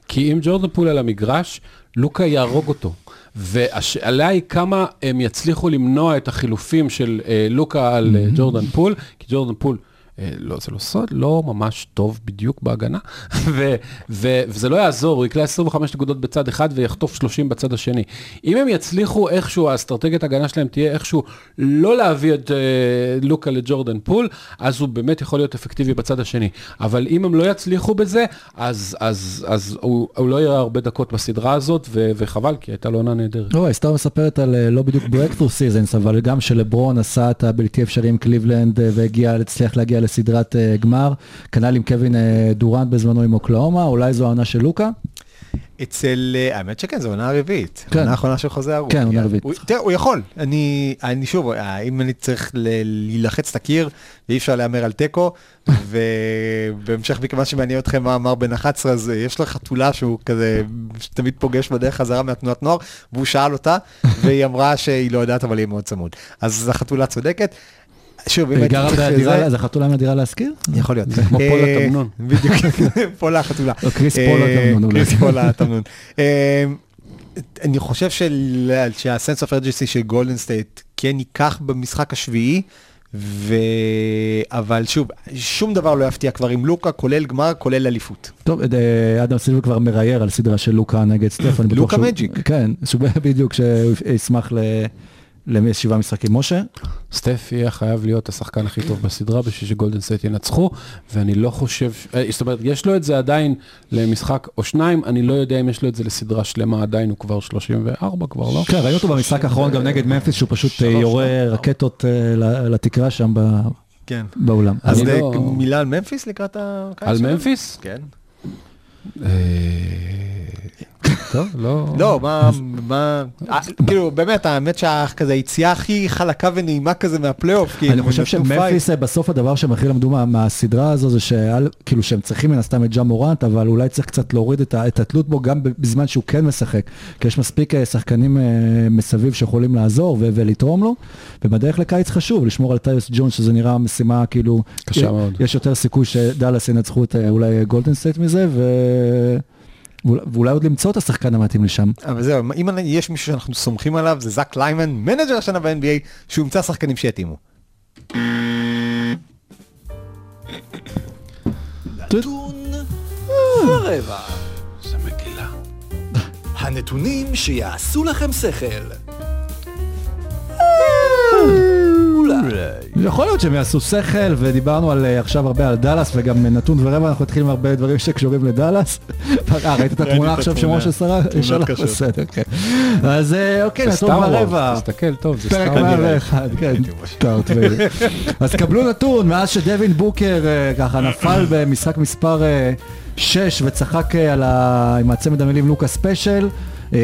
כי אם ג'ורדן פול על המגרש, לוקה יהרוג אותו. והשאלה היא כמה הם יצליחו למנוע את החילופים של אה, לוקה על אה, ג'ורדן פול, כי ג'ורדן פול, לא, זה לא סוד, לא ממש טוב בדיוק בהגנה, ו, ו, וזה לא יעזור, הוא יקלע 25 נקודות בצד אחד ויחטוף 30 בצד השני. אם הם יצליחו איכשהו, האסטרטגיית ההגנה שלהם תהיה איכשהו לא להביא את אה, לוקה לג'ורדן פול, אז הוא באמת יכול להיות אפקטיבי בצד השני. אבל אם הם לא יצליחו בזה, אז, אז, אז הוא, הוא לא יראה הרבה דקות בסדרה הזאת, ו, וחבל, כי הייתה לו עונה נהדרת. לא, ההיסטוריה מספרת על אה, לא בדיוק ב regular seasons, אבל גם שלברון עשה את הבלתי אפשרי עם קליבלנד אה, והגיע, הצליח להגיע לסדרת אה, גמר, כנ"ל עם קווין אה, דורנט בזמנו עם אוקלאומה, אולי זו העונה של לוקה? אצל, אה, האמת שכן, זו עונה הרביעית. כן. עונה האחרונה של חוזה ארוך. כן, עונה. רביעית. הוא- תראה, הוא יכול. אני, אני שוב, אם אני צריך להילחץ את הקיר, ואי אפשר להמר על תיקו, ובהמשך, מכיוון שמעניין אתכם מה אמר בן 11, אז יש לו חתולה שהוא כזה, שתמיד פוגש בדרך חזרה מהתנועת נוער, והוא שאל אותה, והיא אמרה שהיא לא יודעת, אבל היא מאוד צמוד. אז החתולה צודקת. שוב, אם היא הייתי גרה צריך בדירה, זה- זה חתולה מהדירה להשכיר? יכול להיות. כמו פולה אה, תמנון. בדיוק, פולה החתולה. או קריס אה, פולה תמנון אולי. קריס פולה תמנון. אה, אני חושב שהסנס אוף ארג'נסי של גולדן סטייט כן ייקח במשחק השביעי, ו... אבל שוב, שום דבר לא יפתיע כבר עם לוקה, כולל גמר, כולל אליפות. טוב, אדם סילבר כבר מראייר על סדרה של לוקה נגד בטוח לוקה מג'יק. כן, שהוא בדיוק, שהוא ישמח ל... לשבעה משחקים. משה? סטף יהיה חייב להיות השחקן הכי טוב בסדרה בשביל שגולדן סטייט ינצחו, ואני לא חושב, אה, זאת אומרת, יש לו את זה עדיין למשחק או שניים, אני לא יודע אם יש לו את זה לסדרה שלמה עדיין, הוא כבר 34 כבר, לא? כן, ראינו אותו במשחק האחרון גם נגד ממפיס, שהוא פשוט אה, יורה רקטות אה, לתקרה שם כן. באולם. אז אה, לא- מילה על ממפיס לקראת הקיץ על? ממפיס? כן. טוב, לא... לא, מה, מה, אה, כאילו, באמת, האמת שהיא כזה היציאה הכי חלקה ונעימה כזה מהפלייאוף, כאילו, אני חושב. שממפיס אה, בסוף הדבר שהם הכי למדו מה- מהסדרה הזו זה שכאילו שהם צריכים מן הסתם את ג'ה מורנט אבל אולי צריך קצת להוריד את התלות בו גם בזמן שהוא כן משחק כי יש מספיק אה, שחקנים מסביב שיכולים לעזור ו- ולתרום לו ובדרך לקיץ חשוב לשמור על טיוס ג'ונס שזה נראה משימה כאילו קשה מאוד. יש יותר סיכוי שדאלאס ינצחו את אולי גולדן סטייט מזה ו... ואולי- עוד למצוא את השחקן המתאים לשם. אבל זהו, אם יש מישהו שאנחנו סומכים עליו, זה זאק ליימן, מנג'ר השנה ב-NBA, שהוא ימצא שחקנים שיתאימו. נתון ורבע. זה מגילה. הנתונים שיעשו לכם שכל. יכול להיות שהם יעשו שכל, ודיברנו על, אה, עכשיו הרבה על דאלאס, וגם נתון ורבע, אנחנו נתחיל עם הרבה דברים שקשורים לדאלאס. אה, ראית את התמונה עכשיו. שמשה שלח? תמונות? קשות. בסדר, כן. אז אה, אוקיי, נתון ורבע. תסתכל טוב, זה פרק Star Wars. 101, כן. סטאט. אז קבלו נתון, מאז שדווין בוקר אה, ככה נפל במשחק מספר 6 וצחק. עם הצמד המילים לוקה special. אה,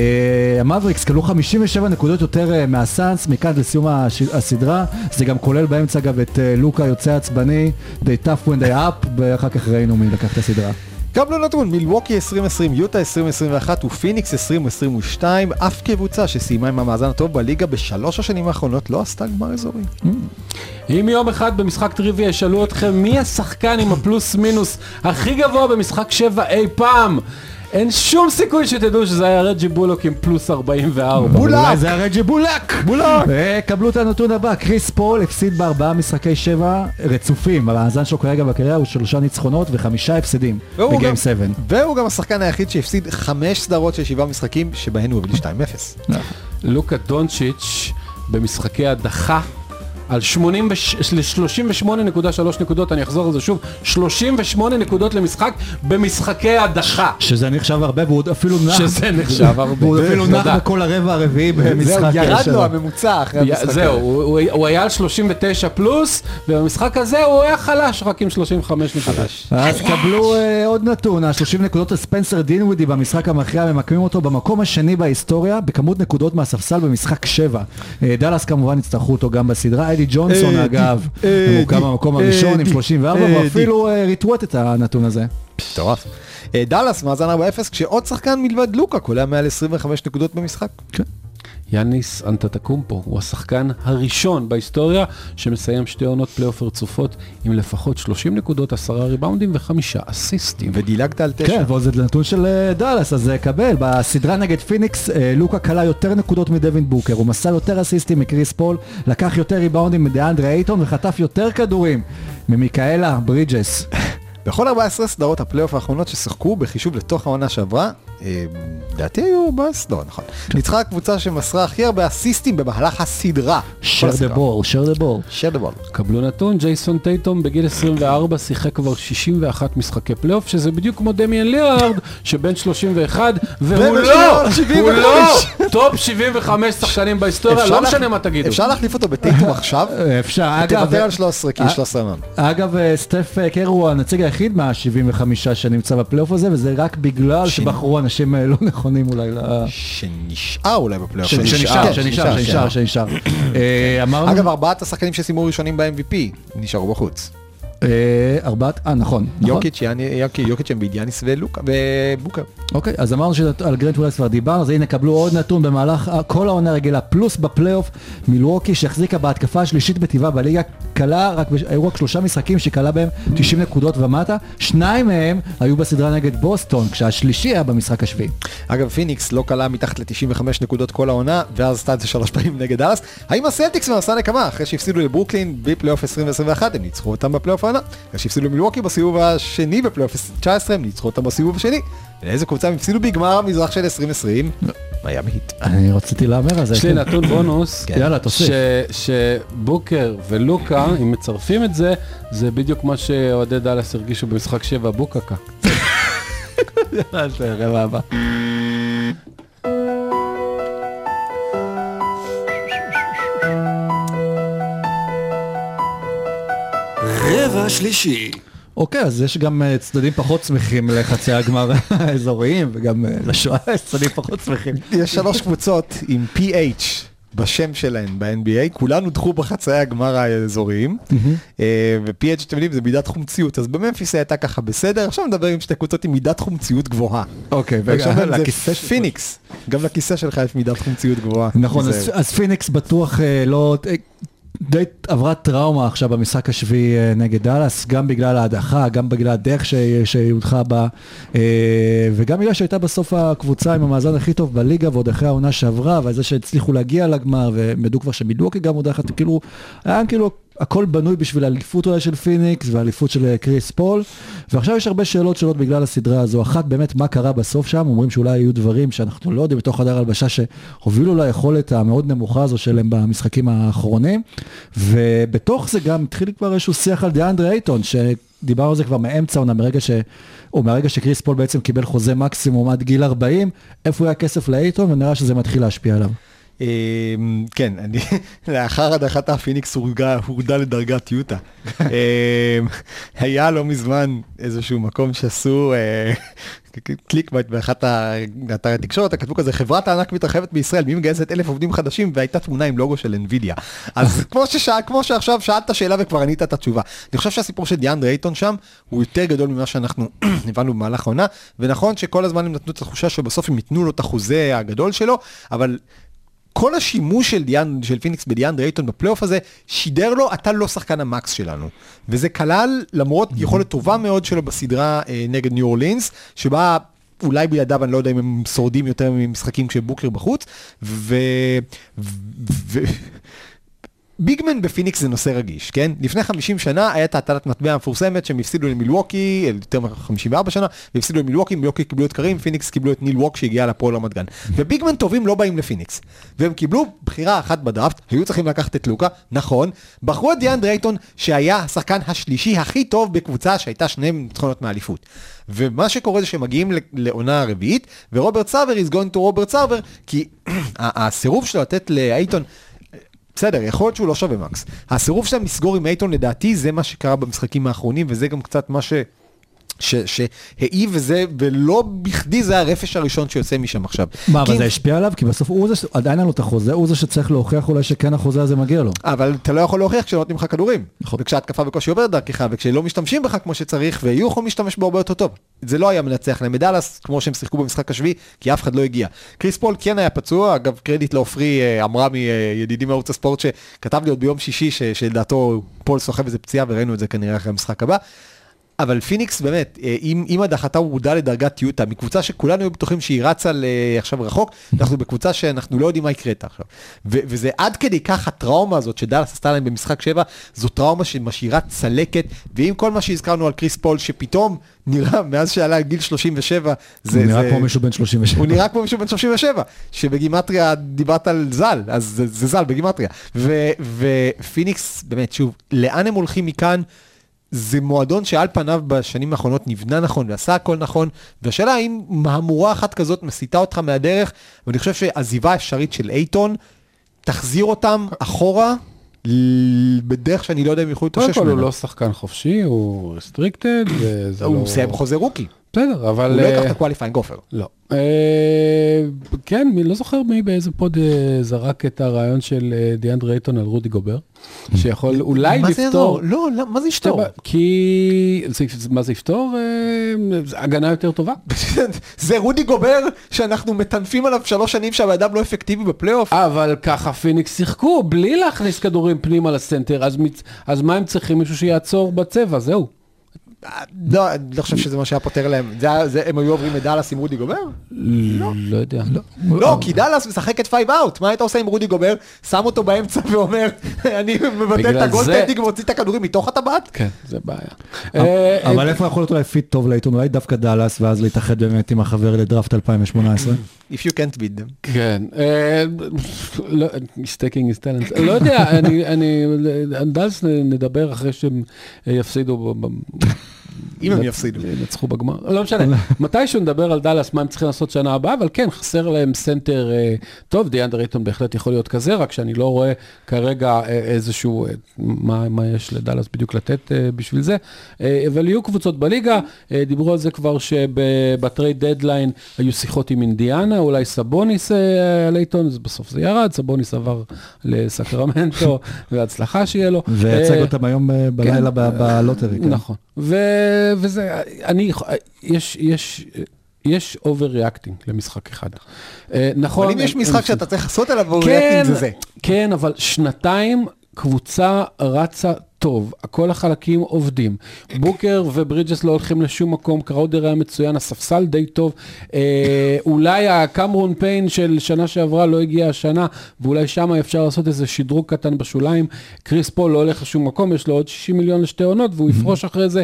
המבריקס קבלו 57 נקודות יותר אה, מהסאנס, מכאן לסיום הסדרה. זה גם כולל באמצע אגב את אה, לוקה יוצא עצבני, they tough when they up, ואחר כך ראינו מי לקח את הסדרה. קבלו נתון, מילווקי 2020, יוטה 2021 ופיניקס 2022, אף קבוצה שסיימה עם המאזן הטוב בליגה בשלוש השנים האחרונות לא עשתה גמר אזורי. אם יום אחד במשחק טריוויה ישאלו אתכם מי השחקן עם הפלוס מינוס הכי גבוה במשחק 7 אי פעם, אין שום סיכוי שתדעו שזה היה רג'י בולוק עם פלוס 44. אבל אולי זה הרג'י בולק! בולק! קבלו את הנתון הבא, קריס פול הפסיד בארבעה משחקי שבע רצופים, המאזן שלו כרגע בקריירה הוא שלושה ניצחונות וחמישה הפסדים ב game גם- 7. והוא גם השחקן היחיד שהפסיד חמש סדרות של שבעה משחקים שבהן הוא הוביל 2-0. לוקה דונצ'יץ' במשחקי הדחה על 38.3 נקודות, אני אחזור על זה שוב, 38 נקודות למשחק במשחקי הדחה. שזה נחשב הרבה והוא עוד אפילו נח, שזה נחשב הרבה. והוא אפילו נח. בכל הרבע הרביעי במשחק ירד שלו. לו הממוצע אחרי המשחק. זהו. הוא- היה על 39 פלוס, ובמשחק הזה הוא היה חלש, רק עם 35 נקודות. אז קבלו אה, עוד נתון, ה-30 נקודות של ספנסר דינווידי במשחק המכריע ממקמים אותו במקום השני בהיסטוריה בכמות נקודות מהספסל במשחק 7. אה, דאלאס כמובן יצטרכו אותו גם בסדרה, אדי ג'ונסון אגב, ממוקם במקום הראשון עם אדי, 34 אדי. ואפילו אה, ריטווט את הנתון הזה. מטורף. אה, דאלאס מאזן 4-0 כשעוד שחקן מלבד לוקה קולע מעל 25 נקודות במשחק. יאניס אנטטקומפו הוא השחקן הראשון בהיסטוריה שמסיים שתי עונות פלייאוף רצופות עם לפחות 30 נקודות, 10 ריבאונדים וחמישה אסיסטים. ודילגת על תשע. כן, ועוד זה נתון של אה, דאלאס, אז אה, קבל. בסדרה נגד פיניקס, אה, לוקה קלע יותר נקודות מדווין בוקר, הוא מסר יותר אסיסטים מקריס פול, לקח יותר ריבאונדים מדאנדרה אייטון וחטף יותר כדורים ממיקאלה ברידג'ס. בכל 14 סדרות הפלייאוף האחרונות ששיחקו בחישוב לתוך העונה שעברה, אה, לדעתי היו 14, לא נכון. ניצחה הקבוצה שמסרה הכי הרבה אסיסטים במהלך הסדרה. share the ball, share the ball. share the ball. קבלו נתון, ג'ייסון טייטום בגיל 24 שיחק כבר 61 משחקי פלייאוף, שזה בדיוק כמו דמיאן ליארד, שבן 31, והוא לא, 75. הוא לא טופ 75 שחקנים בהיסטוריה, לא משנה מה תגידו. אפשר להחליף אותו בטייטום עכשיו? אה, אפשר, אגב, תוותר על 13 כי אה, 13 אמרנו. אגב, אה, סטף אה, קר הוא הנציג היחיד מה-75 שנמצא בפלייאוף הזה, וזה רק בגלל. שבחרו אנשים אה, לא נכונים אולי ל... שנשאר אולי בפלייאוף. שנשאר, שנשאר, שנשאר, שנשאר. אה. אגב, ארבעת השחקנים שסיימו ראשונים ב-MVP נשארו בחוץ. אה, ארבעת, אה נכון, נכון. יוקיץ', יאני- יוקי- יוקיץ' אמביד, יאניס ולוקה, ובוקר. אוקיי, אז אמרנו שעל גרנט וויליאמס כבר דיברנו, אז הנה קבלו עוד נתון במהלך ה- כל העונה הרגילה, פלוס בפלייאוף, מילווקי שהחזיקה בהתקפה השלישית בטיבה בליגה, קלעה רק, היו רק שלושה משחקים שקלעה בהם 90 נקודות ומטה, שניים מהם היו בסדרה נגד בוסטון, כשהשלישי היה במשחק השביעי. אגב, פיניקס לא קלעה מתחת ל-95 נקודות כל העונה, ואז עשתה את זה שלוש פעמים נגד דאלאס. האם הסלטיקס במסע נקמה, אחרי שהפסידו לברוקלין בפלייאוף 2021, הם ניצחו אותם בפלייאוף אחרי שהפסידו למילווקי בסיבוב השני בפלייאוף 19, הם ניצחו אותם בסיבוב השני. לאיזה קבוצה הם הפסידו בגמר המזרח של 2020? מיאמי היט. אני רציתי להמר על זה. יש לי נתון בונוס, כן. יאללה, תוסיף. שבוקר ולוקה, אם מצרפים את זה, זה בדיוק מה שאוהדי דאלאס הרגישו במשחק 7 בוקקה. רבע הבא. רבע שלישי. אוקיי, אז יש גם אה, צדדים פחות שמחים לחצי הגמר האזוריים, וגם אה, לשואה יש צדדים פחות שמחים. יש שלוש קבוצות עם PH בשם שלהן ב-NBA, כולן הודחו בחצאי הגמר האזוריים, אה, ו-PH אתם יודעים זה מידת חומציות, אז בממפיס הייתה ככה בסדר, עכשיו נדבר עם שתי קבוצות עם מידת חומציות גבוהה. אוקיי, ועכשיו זה. פיניקס, גם לכיסא שלך יש מידת חומציות גבוהה. נכון, אז, פיניקס בטוח לא... די עברה טראומה עכשיו במשחק השביעי אה, נגד דאלאס, גם בגלל ההדחה, גם בגלל הדרך שהיא הודחה בה, אה, וגם בגלל שהייתה בסוף הקבוצה עם המאזן הכי טוב בליגה, ועוד אחרי העונה שעברה, וזה שהצליחו להגיע לגמר, והם ידעו כבר שמילואקי גם הודחת, כאילו, היה כאילו הכל בנוי בשביל האליפות אולי של פיניקס והאליפות של אה, קריס פול, ועכשיו יש הרבה שאלות שונות בגלל הסדרה הזו. אחת, באמת, מה קרה בסוף שם? אומרים שאולי היו דברים שאנחנו לא יודעים בתוך חדר הלבשה שהובילו ליכולת המאוד נמוכה הזו שלהם במשחקים האחרונים, ובתוך זה גם התחיל כבר איזשהו שיח על דיאנדרה אייטון, שדיברנו על זה כבר מאמצע עונה, מרגע ש... או מהרגע שקריס פול בעצם קיבל חוזה מקסימום עד גיל 40, איפה היה כסף לאייטון, ונראה שזה מתחיל להשפיע עליו. אמ, כן, אני, לאחר הדחת הפיניקס הורדה לדרגת יוטה. אמ, היה לא מזמן איזשהו מקום שעשו אה, click bait באחת האתרי התקשורת, כתבו כזה, חברת הענק מתרחבת בישראל, מי מגייסת אלף עובדים חדשים, והייתה תמונה עם לוגו של NVIDIA. אז כמו, ששאל, כמו שעכשיו שאלת שאלה וכבר ענית את התשובה. אני חושב שהסיפור של דיאנדרה אייטון שם, הוא יותר גדול ממה שאנחנו הבנו במהלך העונה, ונכון שכל הזמן הם נתנו את התחושה שבסוף הם ייתנו לו את החוזה הגדול שלו, אבל כל השימוש של, דיאן, של פיניקס בדיאנדרה אייטון בפלייאוף הזה, שידר לו, אתה לא שחקן ה max שלנו. וזה כלל, למרות יכולת טובה מאוד שלו בסדרה אה, נגד ניו אורלינס, שבה אולי בלעדיו, אני לא יודע אם הם שורדים יותר ממשחקים כשבוקר בחוץ, ו... ו... big man בפיניקס זה נושא רגיש, כן? לפני 50 שנה את הטלת מטבע המפורסמת שהם הפסידו למילווקי, יותר מ-54 שנה, והפסידו למילווקי, מילווקי קיבלו את קרים, פיניקס קיבלו את ניל ווק שהגיע לפועל רמת גן. ו big men טובים לא באים לפיניקס. והם קיבלו בחירה אחת בדראפט, היו צריכים לקחת את לוקה, נכון, בחרו את דיאנדרה אייטון שהיה השחקן השלישי הכי טוב בקבוצה שהייתה שני ניצחונות מאליפות. ומה שקורה זה שהם מגיעים ל- לעונה הרביעית, ורוברט סאבר is going to רוברט סאבר, כי הסירוב שלו לתת לאייטון בסדר, יכול להיות שהוא לא שווה מקס. הסירוב שלהם לסגור עם אייטון לדעתי זה מה שקרה במשחקים האחרונים, וזה גם קצת מה ש... שהעיב וזה, ולא בכדי זה הרפש הראשון שיוצא משם עכשיו. מה, אבל זה השפיע עליו? כי בסוף הוא זה, עדיין אין לו את החוזה, הוא זה שצריך להוכיח אולי שכן החוזה הזה מגיע לו. אבל אתה לא יכול להוכיח כשלא נותנים לך כדורים. נכון. וכשההתקפה בקושי עוברת דרכך, וכשלא משתמשים בך כמו שצריך, והיו יכולים להשתמש בו הרבה יותר טוב. זה לא היה מנצח להם בדאלאס, כמו שהם שיחקו במשחק השביעי, כי אף אחד לא הגיע. קריס פול כן היה פצוע, אגב קרדיט לעופרי אה, עמרמי, אה, ידידי מערוץ הספורט, שכתב לי עוד ביום שישי, שלדעתו פול סוחב איזה פציעה, וראינו את זה כנראה אחרי המשחק הבא. אבל פיניקס באמת, אה, אם, אם הדחתה הורדה לדרגת יוטה, מקבוצה שכולנו היו בטוחים שהיא רצה עכשיו רחוק, אנחנו בקבוצה שאנחנו לא יודעים מה יקרה איתה עכשיו. וזה עד כדי כך הטראומה הזאת שדאלאס עשתה להם במשחק 7, זו טראומה שמשאירה צלקת, ועם כל מה שהזכרנו על קריס פול, שפתאום נראה, מאז שעלה גיל 37, זה... הוא נראה זה- כמו מישהו בן 37. הוא נראה כמו מישהו בן 37, שבגימטריה דיברת על ז"ל, אז זה, זה ז"ל בגימטריה. ו- ופיניקס, באמת, שוב, לאן הם הולכים מכאן? זה מועדון שעל פניו בשנים האחרונות נבנה נכון ועשה הכל נכון, והשאלה האם מהמורה אחת כזאת מסיטה אותך מהדרך, ואני חושב שעזיבה אפשרית של אייטון, תחזיר אותם אחורה, בדרך שאני לא יודע אם יוכלו קודם להתאושש כל הוא. לא שחקן חופשי, הוא restricted, וזה לא... הוא מסיים חוזה rookie, בסדר, אבל... הוא לא ייקח אה, את ה qualifying offer. לא. אה, כן, מי לא זוכר מי באיזה pod אה, זרק את הרעיון של דיאנדרה אייטון על רודי גובר, שיכול אולי מה זה לפתור... יעזור? לא, לא, מה זה יפתור? כי... מה זה יפתור? הגנה יותר טובה. זה רודי גובר שאנחנו מטנפים עליו שלוש שנים שהבן אדם לא אפקטיבי בפלייאוף. אבל ככה פיניקס שיחקו בלי להכניס כדורים פנימה לסנטר. אז מה הם צריכים? מישהו שיעצור בצבע, זהו. לא, אני לא חושב שזה מה שהיה פותר להם. זה היה- זה- הם היו עוברים לדאלאס עם רודי גובר? לא, לא יודע. לא, כי דאלאס משחקת five out. מה היית עושה עם רודי גובר? שם אותו באמצע ואומר, אני מבטל את ה goaltending ומוציא את הכדורים מתוך הטבעת? כן, זה בעיה. אה, אבל איפה יכול להיות אולי fit טוב לאייטון? אולי דווקא דאלאס, ואז להתאחד באמת עם החבר לדראפט 2018? If you can't beat them. כן, אה, לא, is talent, לא יודע, אני, אני, דאלס נדבר אחרי שהם יפסידו, אם הם יפסידו. ינצחו בגמר, לא משנה, מתישהו נדבר על דאלאס, מה הם צריכים לעשות שנה הבאה, אבל כן, חסר להם סנטר אה, טוב, דיאנדר אייטון בהחלט יכול להיות כזה, רק שאני לא רואה כרגע אה, איזשהו, אה, מה, מה יש לדאלאס בדיוק לתת בשביל זה, אבל יהיו קבוצות בליגה, דיברו על זה כבר שב trade deadline היו שיחות עם אינדיאנה, אולי סבוניס על אז בסוף זה ירד, סבוניס עבר לסקרמנטו, והצלחה שיהיה לו. וייצג אותם היום אה, בלילה ב lottery. כן. נכון. וזה, אני, יש, יש, יש over reacting למשחק אחד. אה, נכון. אבל אם יש משחק שאתה צריך לעשות עליו כן, reacting זה זה. כן, אבל שנתיים קבוצה רצה טוב, כל החלקים עובדים. בוקר וברידג'ס לא הולכים לשום מקום, קראודר היה מצוין, הספסל די טוב. אה, אולי הקמרון פיין של שנה שעברה לא הגיע השנה, ואולי שם אפשר לעשות איזה שדרוג קטן בשוליים. קריס פול לא הולך לשום מקום, יש לו עוד 60 מיליון לשתי עונות, והוא יפרוש אחרי זה.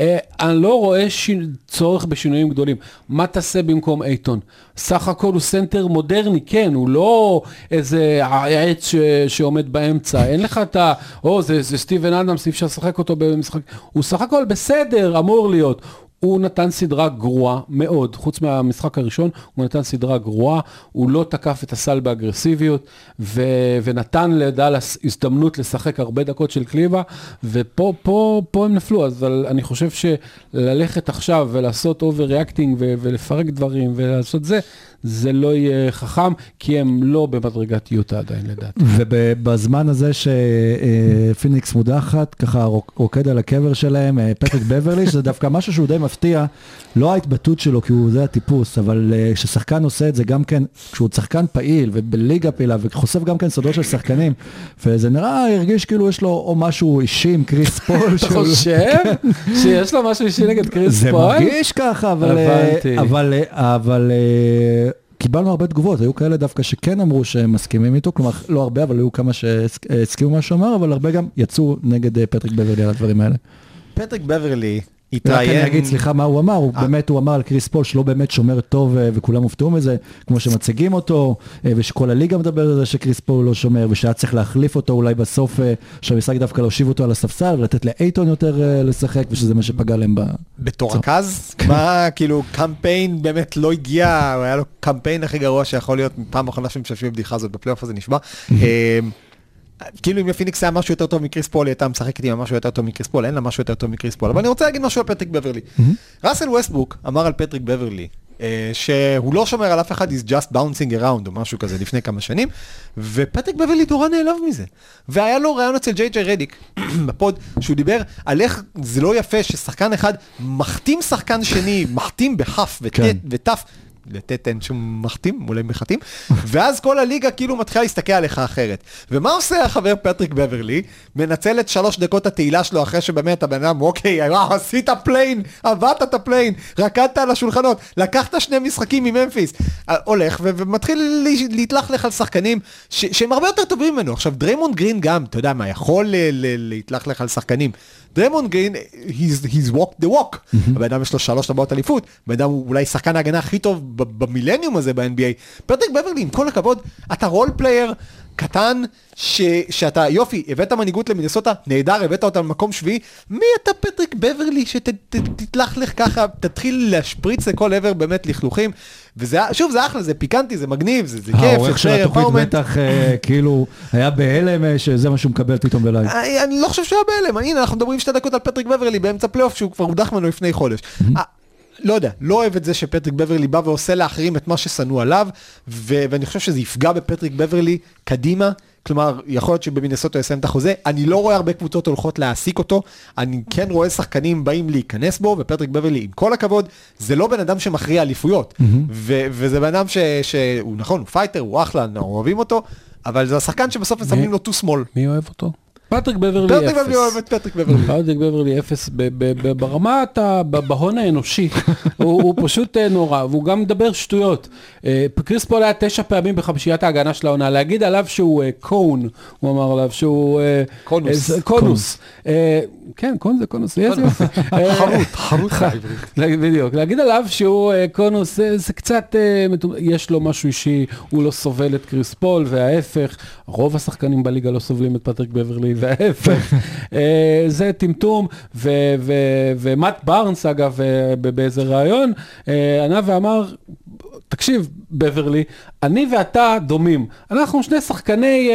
אה, אני לא רואה ש... צורך בשינויים גדולים. מה תעשה במקום אייטון? סך הכל הוא סנטר מודרני, כן, הוא לא איזה עץ ש... שעומד באמצע. אין לך את ה... או, זה, זה סטיבן אדמס, אי אפשר לשחק אותו במשחק. הוא סך הכל בסדר, אמור להיות. הוא נתן סדרה גרועה מאוד, חוץ מהמשחק הראשון, הוא נתן סדרה גרועה, הוא לא תקף את הסל באגרסיביות, ו- ונתן לדאלאס הזדמנות לשחק הרבה דקות של קליבה, ופה פה, פה הם נפלו, אז אני חושב שללכת עכשיו ולעשות over-reacting ולפרק דברים ולעשות זה, זה לא יהיה חכם, כי הם לא במדרגת יוטה עדיין לדעתי. ובזמן הזה שפיניקס מודחת, ככה רוקד על הקבר שלהם, אה, פטריק בברלי, שזה דווקא משהו שהוא די מפתיע, לא ההתבטאות שלו, כי הוא זה הטיפוס, אבל אה, כששחקן עושה את זה גם כן, כשהוא שחקן פעיל ובליגה פעילה וחושף גם כן סודות של שחקנים, וזה נראה, הרגיש כאילו יש לו או משהו אישי עם קריס פול. אתה חושב שיש לו משהו אישי נגד קריס פול? זה מרגיש ככה, אבל... הבנתי. אבל... קיבלנו הרבה תגובות, היו כאלה דווקא שכן אמרו שהם מסכימים איתו, כלומר לא הרבה, אבל היו כמה שהסכימו מה שהוא אמר, אבל הרבה גם יצאו נגד אה, פטריק בברלי על הדברים האלה. פטריק בברלי רק התראיין... אני אגיד, סליחה, מה הוא אמר, הוא אה. באמת, הוא אמר על קריס פול שלא באמת שומר טוב אה, וכולם הופתעו מזה, כמו שמציגים אותו, אה, ושכל הליגה מדברת על זה שקריס פול לא שומר, ושהיה צריך להחליף אותו אולי בסוף, שהמשחק דווקא להושיב אותו על הספסל ולתת לאייטון יותר לשחק, ושזה מה שפגע להם ב... בתור רכז, מה כאילו קמפיין באמת לא הגיע, היה לו קמפיין הכי גרוע שיכול להיות פעם אחרונה שמשתמשים בבדיחה הזאת בפלייאוף הזה נשבע. כאילו אם לפיניקס היה משהו יותר טוב מקריס פול, היא הייתה משחקת עם משהו יותר טוב מקריס פול, אין לה משהו יותר טוב מקריס פול. אבל אני רוצה להגיד משהו על פטריק בברלי. ראסל ווסטבוק אמר על פטריק בברלי, אה, שהוא לא שומר על אף אחד, he's just bouncing around או משהו כזה לפני כמה שנים, ופטריק בברלי נורא נעלב מזה. והיה לו ראיון אצל ג'יי ג'יי רדיק בפוד, שהוא דיבר על איך זה לא יפה ששחקן אחד מכתים שחקן שני, מכתים בכף כן. וטף. לטט אין שום מכתים, אולי מכתים, ואז כל הליגה כאילו מתחילה להסתכל עליך אחרת. ומה עושה החבר פטריק בברלי? מנצל את שלוש דקות התהילה שלו אחרי שבאמת הבן אדם, אוקיי, וואו, עשית play-in, עברת את ה play-in, רקדת על השולחנות, לקחת שני משחקים מממפיס, אה, הולך ו- ומתחיל להתלכלך על שחקנים ש- שהם הרבה יותר טובים ממנו. עכשיו, דריימונד גרין גם, אתה יודע מה, יכול להתלכלך על שחקנים. דריימונד גרין, he's, he's walked the walk. הבן אדם יש לו שלוש טבעות אליפות, הבן אדם הוא אולי שחקן ההגנה הכי טוב במילניום הזה ב-NBA. פטריק בברלי, עם כל הכבוד, אתה role player קטן, ש, שאתה, יופי, הבאת מנהיגות למינסוטה, נהדר, הבאת אותה למקום שביעי, מי אתה פטריק בברלי שתתלכלך ככה, תתחיל להשפריץ לכל עבר באמת לכלוכים, וזה, שוב, זה אחלה, זה פיקנטי, זה מגניב, זה, זה כיף, העורך של התוכנית. בטח אה, כאילו היה בהלם אה, שזה מה שהוא מקבל פתאום בלייב. אני, אני לא חושב שהוא היה בהלם, הנה אנחנו מדברים שתי דקות על פטריק בברלי באמצע פלייאוף שהוא כבר הודח ממנו לפני חודש. לא יודע, לא אוהב את זה שפטריק בברלי בא ועושה לאחרים את מה ששנוא עליו, ו- ואני חושב שזה יפגע בפטריק בברלי קדימה. כלומר, יכול להיות שבמינסוטה יסיים את החוזה, אני לא רואה הרבה קבוצות הולכות להעסיק אותו, אני כן רואה שחקנים באים להיכנס בו, ופטריק בברלי, עם כל הכבוד, זה לא בן אדם שמכריע אליפויות, ו- וזה בן אדם ש- שהוא נכון, הוא fighter, הוא אחלה, אנחנו אוהבים אותו, אבל זה השחקן שבסוף מסמנים לו too small. מי אוהב אותו? פטריק בברלי פטריק אפס. בברלי אוהב את פטריק בברלי. פטריק בברלי אפס ברמת, בהון האנושי, הוא פשוט אה, נורא, והוא גם מדבר שטויות. אה, קריס פול היה תשע פעמים בחמישיית ההגנה של העונה, להגיד עליו שהוא אה, cone, הוא אמר עליו שהוא... קונוס. קונוס. כן, cone זה קונוס, איזה יופי. חרוט, חרוט. להגיד- בדיוק, להגיד עליו שהוא קונוס, זה, קצת, יש לו משהו אישי, הוא לא סובל את קריס פול, וההפך, רוב השחקנים בליגה לא סובלים את פטריק בברלי, וההפך, אה, זה טמטום, ו- ו- ומט בארנס אגב, אה, באיזה ראיון, אה, ענה ואמר, תקשיב, בברלי, אני ואתה דומים. אנחנו שני שחקני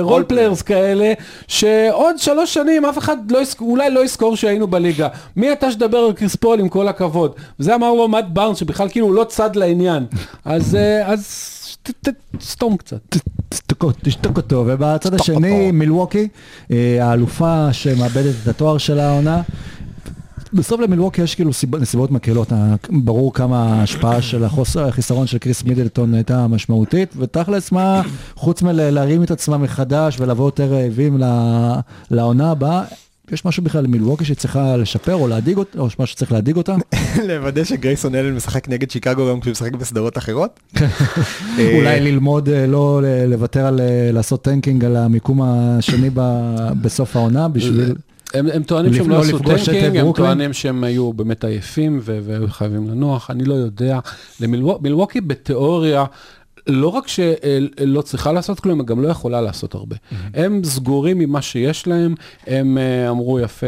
role players כאלה, שעוד שלוש שנים אף אחד לא יזכור, אולי לא יזכור שהיינו בליגה. מי אתה שתדבר על קריס פול עם כל הכבוד? וזה אמר לו מאט בארנס, שבכלל כאילו הוא לא צד לעניין. אז, אה, אז ת- ת- סתום קצת. תשתוק- אותו, ובצד השני מילווקי, אה, האלופה שמאבדת את התואר של העונה. בסוף למילווקי יש כאילו סיב- נסיבות מקלות, ה- ברור כמה ההשפעה של החוסר, החיסרון של קריס מידלטון הייתה משמעותית, ותכלס מה, חוץ מלהרים את עצמם מחדש ולבוא יותר רעבים לעונה הבאה, יש משהו בכלל למילווקי שצריכה לשפר או להדאיג אותה, או משהו שצריך להדאיג אותה? לוודא שגרייסון אלן משחק נגד שיקגו גם כשהוא משחק בסדרות אחרות? אולי ללמוד אה, לא ל- לוותר על אה, לעשות tanking על המיקום השני בסוף העונה בשביל... הם, הם טוענים שהם לא לא עשו tanking, הם ברוקלין? טוענים שהם היו באמת עייפים והיו חייבים לנוח, אני לא יודע. למילווקי בתיאוריה, לא רק שלא צריכה לעשות כלום, היא גם לא יכולה לעשות הרבה. הם סגורים ממה שיש להם, הם אה, אמרו יפה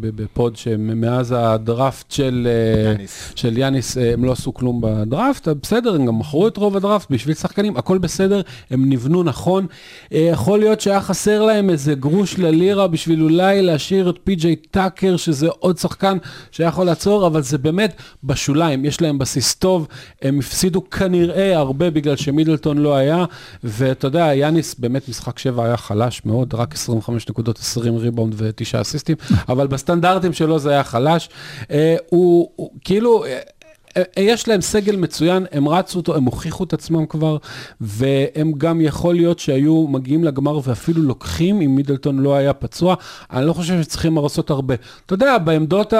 בפוד שמאז הדראפט של אה, יאניס. של יאניס, אה, הם לא עשו כלום בדראפט, בסדר, הם גם מכרו את רוב הדראפט בשביל שחקנים, הכל בסדר, הם נבנו נכון. אה, יכול להיות שהיה חסר להם איזה גרוש ללירה בשביל אולי להשאיר את פי.ג'יי טאקר, שזה עוד שחקן שהיה יכול לעצור, אבל זה באמת בשוליים, יש להם בסיס טוב, הם הפסידו כנראה הרבה בגלל שמידלטון לא היה, ואתה יודע, יאניס באמת משחק 7 היה חלש מאוד, רק 25 נקודות, 20 ריבאונד ותשעה אסיסטים, אבל בסטנדרטים שלו זה היה חלש. אה, הוא, הוא כאילו... אה, יש להם סגל מצוין, הם רצו אותו, הם הוכיחו את עצמם כבר, והם גם יכול להיות שהיו מגיעים לגמר ואפילו לוקחים אם מידלטון לא היה פצוע. אני לא חושב שצריכים לעשות הרבה. אתה יודע, בעמדות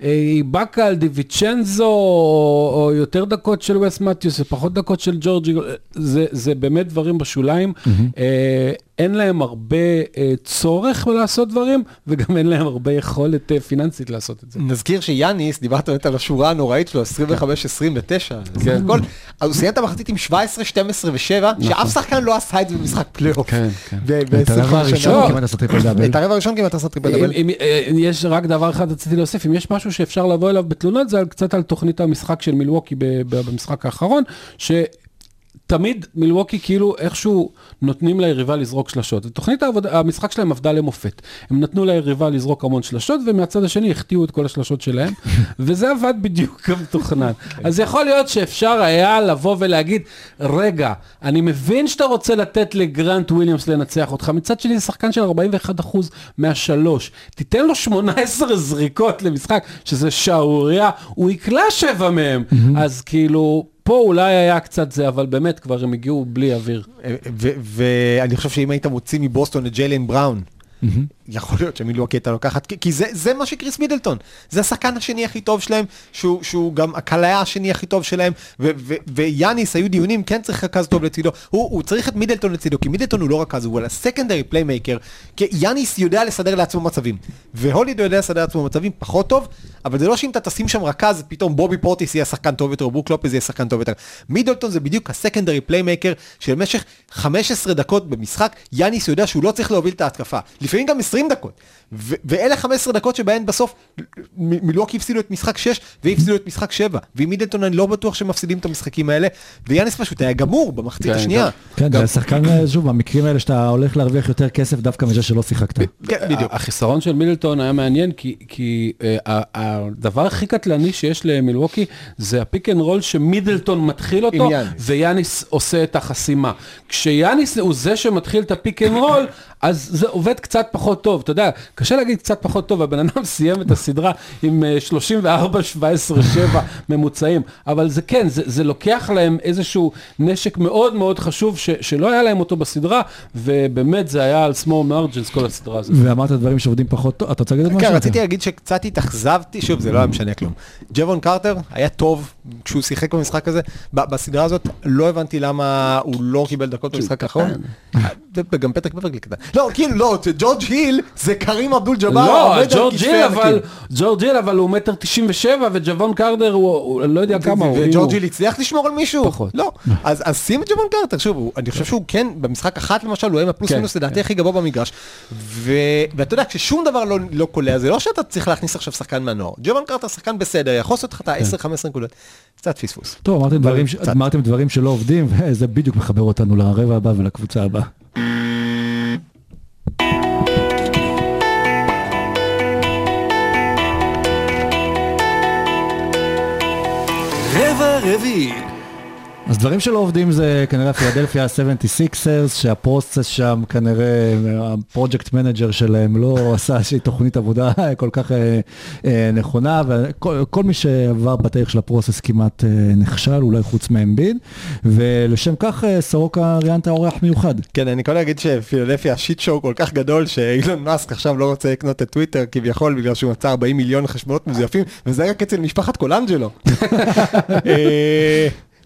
האיבאקה, דיוויצ'נזו, או, או יותר דקות של וס מתיוס ופחות דקות של ג'ורג'י, זה, זה באמת דברים בשוליים. אה, אין להם הרבה אה, צורך לעשות דברים, וגם אין להם הרבה יכולת אה, פיננסית לעשות את זה. נזכיר שיאניס, דיברת באמת על השורה הנוראית שלו, 25-29. כן. הכל, אז הוא סיים את המחצית עם 17, 12 ו-7, שאף שחקן לא עשה את זה במשחק פלייאוף. כן, כן. את הרבע ב- 25 הראשון. כמעט עשה triple double. את הרבע הראשון כמעט עשה triple double. יש רק דבר אחד רציתי להוסיף, אם יש משהו שאפשר לבוא אליו בתלונות, זה על- קצת על תוכנית המשחק של מילווקי במשחק האחרון, שתמיד מילווקי כאילו איכשהו נותנים ליריבה לזרוק שלשות. תוכנית העבודה, המשחק שלהם עבדה למופת. הם נתנו ליריבה לזרוק המון שלשות, ומהצד השני החטיאו את כל השלשות שלהם, וזה עבד בדיוק כמתוכנן. אז יכול להיות שאפשר היה לבוא ולהגיד, רגע, אני מבין שאתה רוצה לתת לגרנט וויליאמס לנצח אותך, מצד שני זה שחקן של 41% מהשלוש. תיתן לו 18 זריקות למשחק, שזה שערורייה, הוא יקלע שבע מהם. אז כאילו, פה אולי היה קצת זה, אבל באמת כבר הם הגיעו בלי אוויר. ואני חושב שאם היית מוציא מבוסטון את ג'יילן בראון, יכול להיות שמילואקי הייתה לוקחת, כי- כי זה, זה מה שקריס מידלטון, זה השחקן השני הכי טוב שלהם, שהוא, שהוא גם הקלעי השני הכי טוב שלהם, ו- ו- ויאניס היו דיונים, כן צריך רכז טוב לצידו, הוא, הוא צריך את מידלטון לצידו, כי מידלטון הוא לא רכז, הוא אה ה secondary playmaker, כי יאניס יודע לסדר לעצמו מצבים, והולידיי יודע לסדר לעצמו מצבים פחות טוב, אבל זה לא שאם אתה תשים שם רכז, פתאום בובי פורטיס יהיה שחקן טוב יותר, או ברוק לופז יהיה שחקן טוב יותר. מידלטון זה בדיוק ה secondary playmaker, שבמשך 15 דקות במשחק, יאניס יודע שהוא לא צריך להוביל את ההתקפה. לפעמים גם 20 דקות. ו- ואלה 15 דקות שבהן בסוף מ- מילואקי הפסידו את משחק 6 והפסידו את משחק 7. ועם מידלטון אני לא בטוח שהם מפסידים את המשחקים האלה, ויאניס פשוט היה גמור במחצית כן, השנייה. כן, גם- זה שחקן, אה, שוב, במקרים האלה שאתה הולך להרוויח יותר כסף דווקא מזה שלא שיחקת. כן, בדיוק. החיסרון של מידלטון היה מעניין, כי, כי uh, הדבר הכי קטלני שיש למילווקי זה ה pick and roll שמידלטון מתחיל אותו. ויאניס עושה את החסימה. כשיאניס הוא זה שמתחיל את ה pick and roll, אז זה עובד קצת פחות טוב. אתה יודע, קשה להגיד קצת פחות טוב, הבן אדם סיים את הסדרה עם אה, 34, 17, 7 ממוצעים, אבל זה כן, זה, זה לוקח להם איזשהו נשק מאוד מאוד חשוב, ש, שלא היה להם אותו בסדרה, ובאמת זה היה על small margins כל הסדרה הזאת. ואמרת דברים שעובדים פחות טוב, אתה רוצה להגיד עוד משהו? כן, רציתי להגיד שקצת התאכזבתי, שוב, זה לא היה משנה כלום. ג'וון קרטר היה טוב כשהוא שיחק במשחק הזה, ב- בסדרה הזאת לא הבנתי למה הוא לא קיבל דקות במשחק האחרון. וגם פטריק בברלי קטן. לא, כאילו, לא, ג'ורג' היל זה קרים אבדול ג'באר, לא, ג'ורג' היל אבל. ג'ורג' היל אבל הוא מטר תשעים ושבע, וג'וון קרטר הוא, הוא לא יודע כמה הוא. וג'ורג' היל הצליח לשמור על מישהו? פחות. לא. אז שים את ג'וון קרטר, שוב, אני חושב שהוא כן, במשחק אחת למשל, הוא היה עם כן, מינוס לדעתי כן. הכי גבוה במגרש. ואתה יודע, כששום דבר לא- לא קולע, זה לא שאתה צריך להכניס עכשיו שחקן מהנוער. ג'וון קרטר שחקן בסדר, יכול לעשות לך את ה-10-15 נקודות. קצת פספוס. טוב, דברים. אמרתם דברים שלא עובדים, וזה בדיוק מחבר אותנו לרבע הבא ולקבוצה הבאה. רבע רביעי. אז דברים שלא עובדים זה כנראה פילדלפיה 76ers, שהפרוסס שם כנראה, ה project manager שלהם לא עשה איזושהי תוכנית עבודה כל כך אה, אה, נכונה, וכל כל מי שעבר בתהליך של הפרוסס כמעט אה, נכשל, אולי חוץ מאמביד, ולשם כך אה, סורוקה ראיינת אורח מיוחד. כן, אני יכול להגיד שפילדלפיה shit show כל כך גדול, שאילון מאסק עכשיו לא רוצה לקנות את טוויטר כביכול, בגלל שהוא מצא 40 מיליון חשבונות מזויפים, וזה רק אצל משפחת קולנג'לו.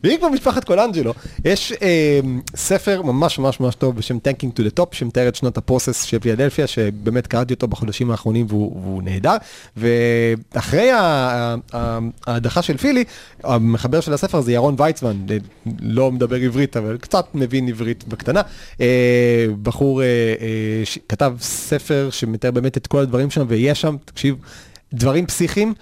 ואם כבר משפחת קולנג'לו, יש אה, ספר ממש ממש ממש טוב בשם Tanking to the Top, שמתאר את שנות הפרוסס של פילדלפיה, שבאמת קראתי אותו בחודשים האחרונים והוא, והוא נהדר. ואחרי ההדחה של פילי, המחבר של הספר זה ירון ויצמן, אה, לא מדבר עברית, אבל קצת מבין עברית בקטנה. אה, בחור אה, אה, שכתב ספר שמתאר באמת את כל הדברים שם, ויש שם, תקשיב, דברים פסיכיים.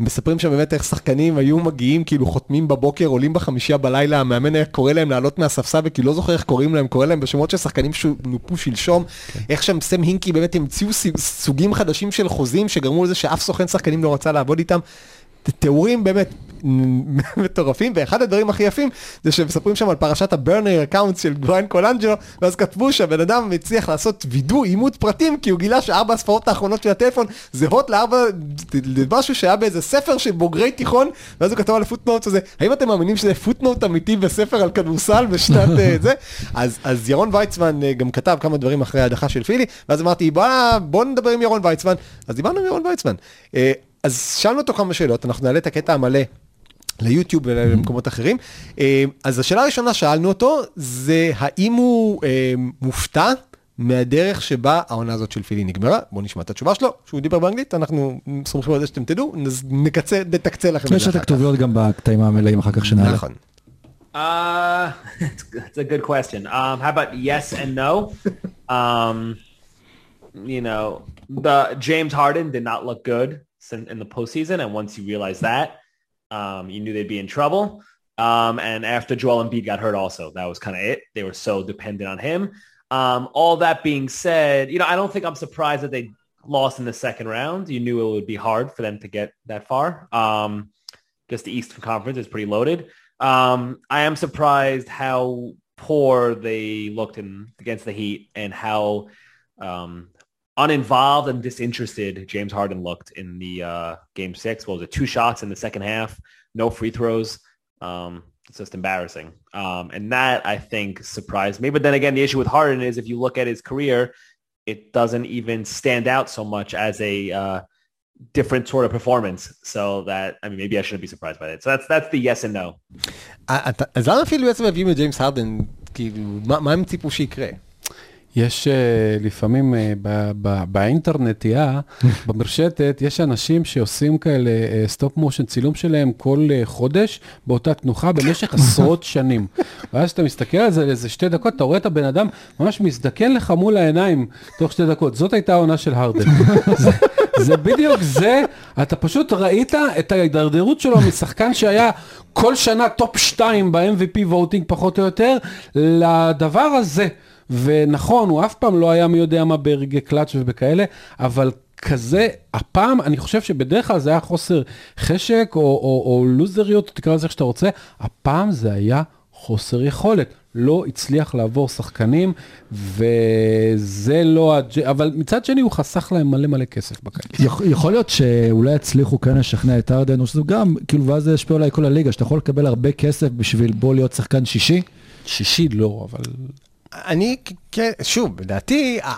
מספרים שם באמת איך שחקנים היו מגיעים, כאילו חותמים בבוקר, עולים בחמישייה בלילה, המאמן היה קורא להם לעלות מהספסל, וכאילו לא זוכר איך קוראים להם, קורא להם בשמות של שחקנים שנופו שלשום, איך שם סם הינקי באמת המציאו סוגים חדשים של חוזים, שגרמו לזה שאף סוכן שחקנים לא רצה לעבוד איתם. תיאורים באמת מטורפים, ואחד הדברים הכי יפים זה שמספרים שם על פרשת ה burner account של בריין קולנג'לו, ואז כתבו שהבן אדם הצליח לעשות וידוא אימות פרטים, כי הוא גילה שארבע הספרות האחרונות של הטלפון זהות לארבע, למשהו שהיה באיזה ספר של בוגרי תיכון, ואז הוא כתב על ה footnote הזה, האם אתם מאמינים שזה footnote אמיתי בספר על כדורסל בשנת אה, זה? אז, אז ירון ויצמן אה, גם כתב כמה דברים אחרי ההדחה של פילי, ואז אמרתי בוא, בוא נדבר עם ירון ויצמן, אז דיברנו עם ירון ויצמן. אה, אז שאלנו אותו כמה שאלות, אנחנו נעלה את הקטע המלא ליוטיוב ולמקומות אחרים. אה, אז השאלה הראשונה שאלנו אותו, זה האם הוא אה, מופתע מהדרך שבה העונה הזאת של פילי נגמרה. בואו נשמע את התשובה שלו, שהוא דיבר באנגלית, אנחנו סומכים על זה שאתם תדעו, נז- נקצה, נתקצה לכם את יש זה את אחר כך. הכתוביות גם בקטעים המלאים אחר כך שנעלה. נכון. Uh, it's, it's a good question. Um, how about yes and no? Um, you know, the James Harden did not look good sin- in the postseason, and once you realize that, um, you knew they'd be in trouble. Um, and after Joel Embiid got hurt, also that was kind of it. They were so dependent on him. Um, all that being said, you know, I don't think I'm surprised that they lost in the second round. You knew it would be hard for them to get that far. Um, because the Eastern Conference is pretty loaded. Um, I am surprised how poor they looked in against the Heat and how um, uninvolved and disinterested James Harden looked in the uh, game six. What was it? Two shots in the second half, no free throws. Um, it's just embarrassing. Um, and that I think surprised me. But then again, the issue with Harden is if you look at his career, it doesn't even stand out so much as a uh, different sort of performance. So that I mean, maybe I shouldn't be surprised by that. So that's that's the yes and no. אה, אתה- אז למה אפילו בעצם מביאים את ג'יימס הרדן, כאילו, מה מה הם ציפו שיקרה? יש אה, לפעמים אה, באינטרנטיה, במרשתת, יש אנשים שעושים כאלה stop motion צילום שלהם כל אה, חודש באותה תנוחה במשך עשרות שנים. ואז אתה מסתכל על זה לאיזה שתי דקות, אתה רואה את הבן אדם ממש מזדקן לך מול העיניים תוך שתי דקות. זאת הייתה העונה של הרדן. זה, בדיוק זה, אתה פשוט ראית את ההידרדרות שלו משחקן שהיה כל שנה top 2 ב-MVP voting פחות או יותר, לדבר הזה. ונכון, הוא אף פעם לא היה מי יודע מה ברגעי קלאץ' ובכאלה, אבל כזה, הפעם, אני חושב שבדרך כלל זה היה חוסר חשק או, או, או לוזריות, תקרא לזה איך שאתה רוצה, הפעם זה היה חוסר יכולת. לא הצליח לעבור שחקנים, וזה לא, הג'... אבל מצד שני הוא חסך להם מלא מלא כסף בקיץ. יכ- יכול להיות שאולי יצליחו כן לשכנע את הרדן, או שזה גם, כאילו, ואז זה ישפיע אולי כל הליגה, שאתה יכול לקבל הרבה כסף בשביל בוא להיות שחקן שישי. שישי לא, אבל... אני, כן, שוב, לדעתי, אה,